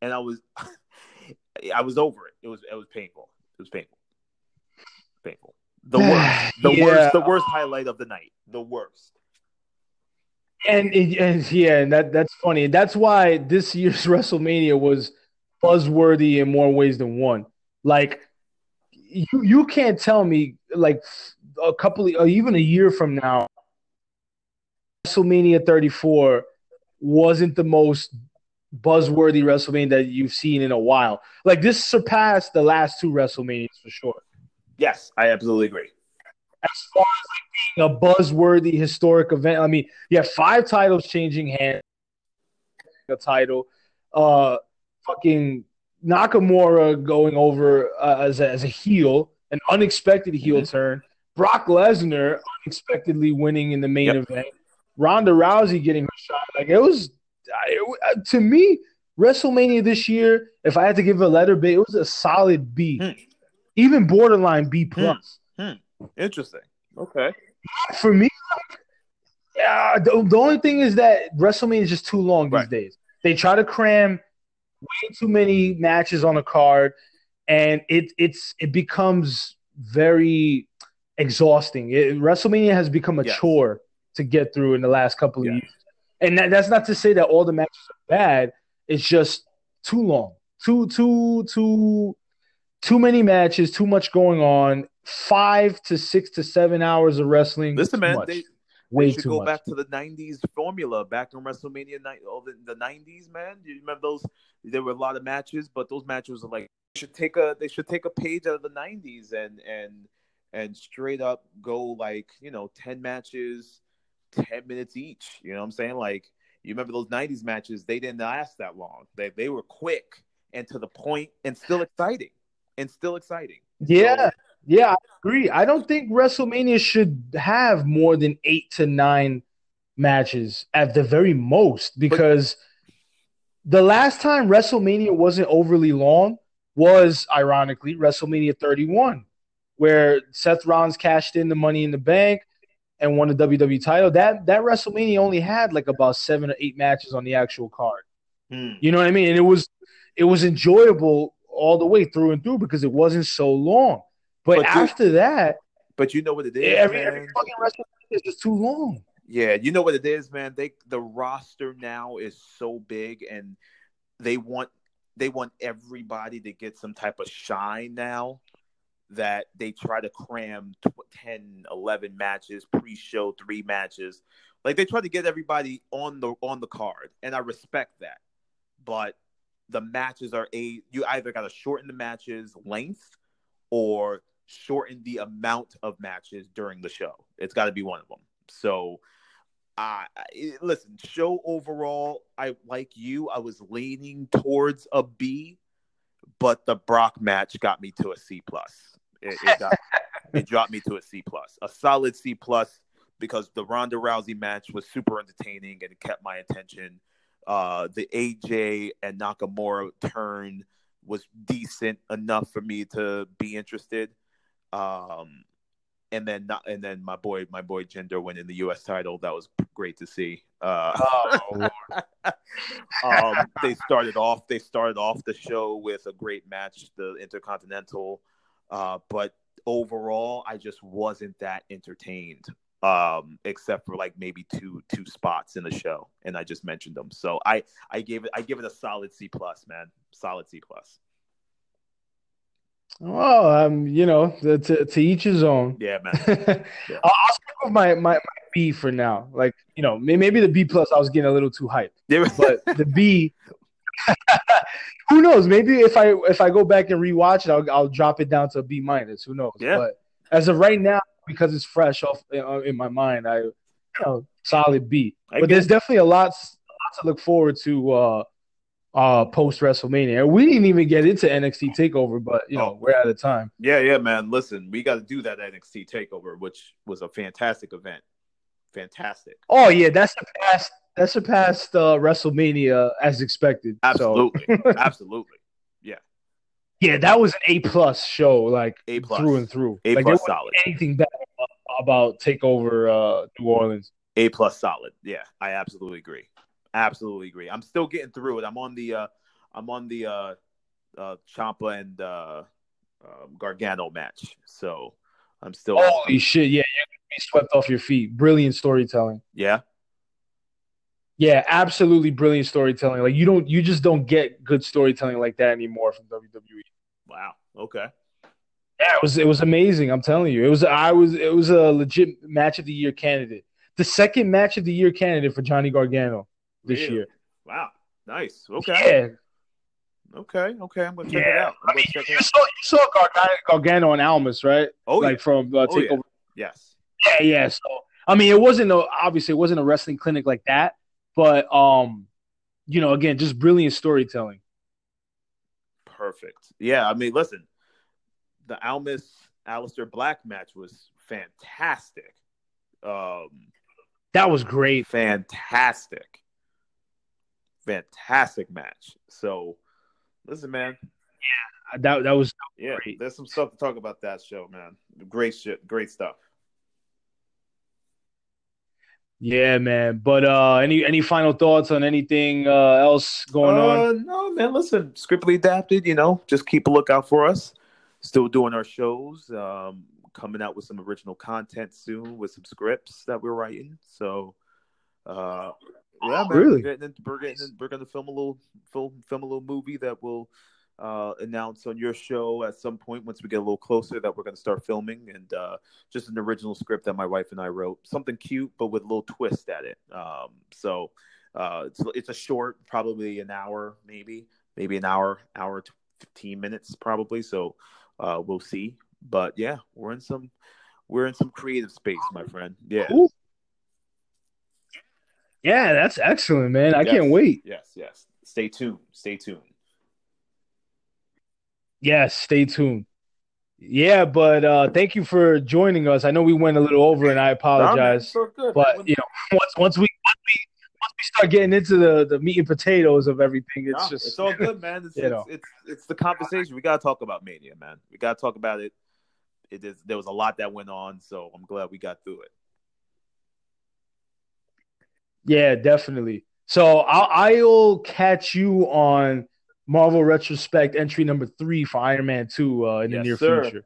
C: and I was I was over it. It was it was painful. It was painful, painful. The worst, the
B: Yeah.
C: worst, the worst highlight of the night. The worst.
B: And, and yeah, and that that's funny. That's why this year's WrestleMania was buzzworthy in more ways than one. Like you you can't tell me like a couple of, even a year from now WrestleMania 34 wasn't the most buzzworthy WrestleMania that you've seen in a while. Like this surpassed the last two WrestleManias for sure.
C: Yes, I absolutely agree.
B: Far as like being a buzzworthy historic event. I mean, you have five titles changing hands. A title, uh, fucking Nakamura going over uh, as a, as a heel, an unexpected heel
C: Mhm.
B: turn. Brock Lesnar unexpectedly winning in the main
C: Yep.
B: event. Ronda Rousey getting her shot. Like it was, it, uh, to me, WrestleMania this year. If I had to give a letter B, it was a solid B,
C: Hmm.
B: even borderline B plus
C: Interesting. Okay.
B: for me, yeah, the, the only thing is that WrestleMania is just too long these
C: Right.
B: days. They try to cram way too many matches on a card, and it it's it becomes very exhausting. It, WrestleMania has become a
C: Yes.
B: chore to get through in the last couple of
C: Yes.
B: years, and that, that's not to say that all the matches are bad. It's just too long, too too too too many matches, too much going on. Five to six to seven hours of wrestling.
C: Listen,
B: too
C: man,
B: much.
C: they,
B: way
C: they should go
B: much.
C: back to the '90s formula, back in WrestleMania night, oh, all the, the '90s, man. You remember those? There were a lot of matches, but those matches are like they should take a they should take a page out of the '90s and and and straight up go like you know ten matches, ten minutes each. You know what I'm saying? Like you remember those '90s matches? They didn't last that long. They they were quick and to the point and still exciting and still exciting.
B: Yeah, yeah, I agree. I don't think WrestleMania should have more than eight to nine matches at the very most because the last time WrestleMania wasn't overly long was ironically WrestleMania 31, where Seth Rollins cashed in the money in the bank and won the WWE title. That that WrestleMania only had like about seven or eight matches on the actual card.
C: Hmm.
B: You know what I mean? And it was it was enjoyable all the way through and through because it wasn't so long. But, after that,
C: But you know what it is,
B: every,
C: man?
B: every fucking WrestleMania is just too long.
C: Yeah, you know what it is, man. They the roster now is so big, and they want they want everybody to get some type of shine now. That they try to cram tw- 10, 11 matches, pre-show three matches. Like they try to get everybody on the on the card, and I respect that. But the matches are a you either got to shorten the matches length or shorten the amount of matches during the show. It's got to be one of them. So, uh, I- listen, show overall, I like you. I was leaning towards a B, but the Brock match got me to a C plus. It, it got it dropped me to a C plus, a solid C plus, because the Ronda Rousey match was super entertaining and it kept my attention. Uh, the AJ and Nakamura turn was decent enough for me to be interested. Um, and then not, and then my boy my boy Jinder winning the U.S. title. That was great to see. Uh,
B: Oh,
C: um, they started off they started off the show with a great match, the Intercontinental. Uh, but overall, I just wasn't that entertained. Um, except for like maybe two two spots in the show, and I just mentioned them. So I I gave it I give it a solid C plus, man, solid C plus.
B: Well, um, you know, to, to, to each his own.
C: Yeah, man.
B: I'll, I'll stick with my, my, my B for now. Like, you know, maybe the B plus I was getting a little too hyped,
C: Yeah.
B: but the B, who knows? Maybe if I if I go back and rewatch it, I'll I'll drop it down to a B minus. Who knows?
C: Yeah.
B: But as of right now, because it's fresh off uh, in my mind, I you know solid B.
C: I
B: but there's definitely a lot, a lot to look forward to uh, uh, post WrestleMania. We didn't even get into NXT Takeover, but you know
C: Oh.
B: we're out of time.
C: Yeah, yeah, man. Listen, we got to do that NXT takeover, which was a fantastic event. Fantastic.
B: Oh yeah, that surpassed that surpassed uh, WrestleMania as expected. So,
C: Absolutely. Absolutely.
B: yeah, Yeah, that was an A plus show, like
C: A plus.
B: through and through.
C: A
B: like
C: plus solid.
B: anything bad about Takeover uh, New Orleans.
C: A plus solid. Yeah, I absolutely agree. Absolutely agree. I'm still getting through it. I'm on the uh I'm on the uh uh Ciampa and uh um, Gargano match. So I'm still
B: Holy shit! Yeah, you're gonna be swept off your feet. Brilliant storytelling.
C: Yeah.
B: Yeah, absolutely brilliant storytelling. Like you don't, you just don't get good storytelling like that anymore from WWE.
C: Wow. Okay.
B: Yeah, it was it was amazing. I'm telling you, it was I was it was a legit match of the year candidate. The second match of the year candidate for Johnny Gargano this
C: Really?
B: year.
C: Wow. Nice. Okay.
B: Yeah,
C: Okay. Okay. I'm gonna check it out. I'm
B: I mean,
C: gonna
B: you
C: out.
B: saw you saw Gargano, Gargano and Almas, right?
C: Oh
B: like from uh,
C: Oh.
B: Takeover.
C: yeah. Yes.
B: Yeah, yeah. So I mean, it wasn't a, obviously it wasn't a wrestling clinic like that, but um, you know, again, just brilliant storytelling.
C: Perfect. Yeah, I mean, listen, the Almas Aleister Black match was fantastic. Um,
B: That was great.
C: fantastic, fantastic match. So, listen, man.
B: Yeah, that that was
C: Yeah,
B: Great.
C: there's some stuff to talk about that show, man. Great shit, great stuff.
B: yeah, man. But uh, any any final thoughts on anything uh, else going on?
C: Uh, no, man. Listen, scriptly adapted. You know, just keep a lookout for us. Still doing our shows. Um, coming out with some original content soon with some scripts that we're writing. So, uh, yeah,
B: Oh,
C: man.
B: really?
C: We're, getting, we're getting we're gonna film a little film film a little movie that we'll uh, announce on your show at some point once we get a little closer that we're gonna start filming and uh, just an original script that my wife and I wrote. Something cute but with a little twist at it. Um, so. Uh, it's it's a short, probably an hour, maybe maybe an hour, hour to fifteen minutes, probably. So uh, we'll see. But yeah, we're in some we're in some creative space, my friend. Yeah.
B: Cool. Yeah, that's excellent, man. I
C: Yes.
B: can't wait.
C: Yes, yes. Stay tuned. Stay tuned.
B: Yes, stay tuned. Yeah, but uh, thank you for joining us. I know we went a little over, and I apologize.
C: So good.
B: But you know, once once we once we once we start getting into the the meat and potatoes of everything, it's
C: Nah,
B: just
C: it's all good, man. It's,
B: you
C: it's,
B: know.
C: it's it's the conversation. We gotta talk about Mania, man. We gotta talk about it. It is there was a lot that went on, so I'm glad we got through it.
B: Yeah, definitely. So I'll I'll catch you on Marvel Retrospect entry number three for Iron Man two uh, in the near
C: sir.
B: future.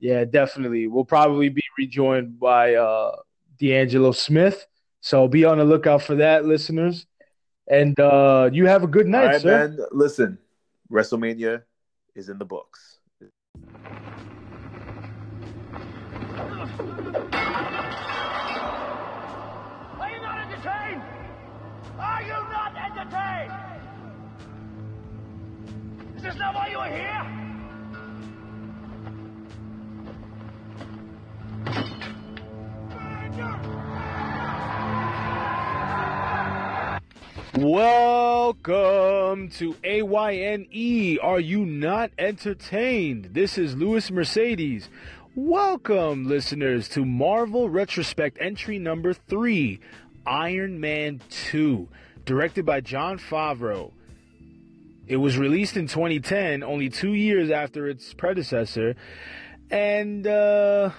B: Yeah, definitely. We'll probably be rejoined by uh, D'Angelo Smith. So be on the lookout for that, listeners. And uh, you have a good night,
C: right,
B: sir.
C: man. Listen, WrestleMania is in the books.
A: Entertained? Is this not why you are here?
B: Welcome to AYNE. Are you not entertained? This is Louis Mercedes. Welcome, listeners, to Marvel Retrospect entry number three Iron Man 2, directed by Jon Favreau. It was released in 2010, only two years after its predecessor, and uh,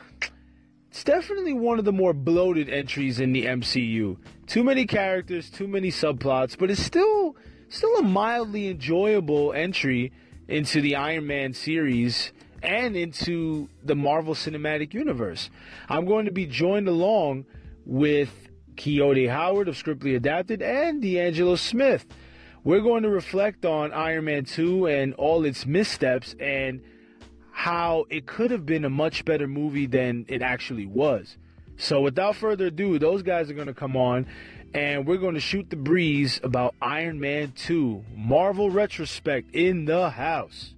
B: it's definitely one of the more bloated entries in the MCU. Too many characters, too many subplots, but it's still still a mildly enjoyable entry into the Iron Man series and into the Marvel Cinematic Universe. I'm going to be joined along with Quixote Howard of Scriptly Adapted and D'Angelo Smith. We're going to reflect on Iron Man 2 and all its missteps and how it could have been a much better movie than it actually was. So, without further ado, those guys are going to come on and we're going to shoot the breeze about Iron Man 2 Marvel Retrospect in the house.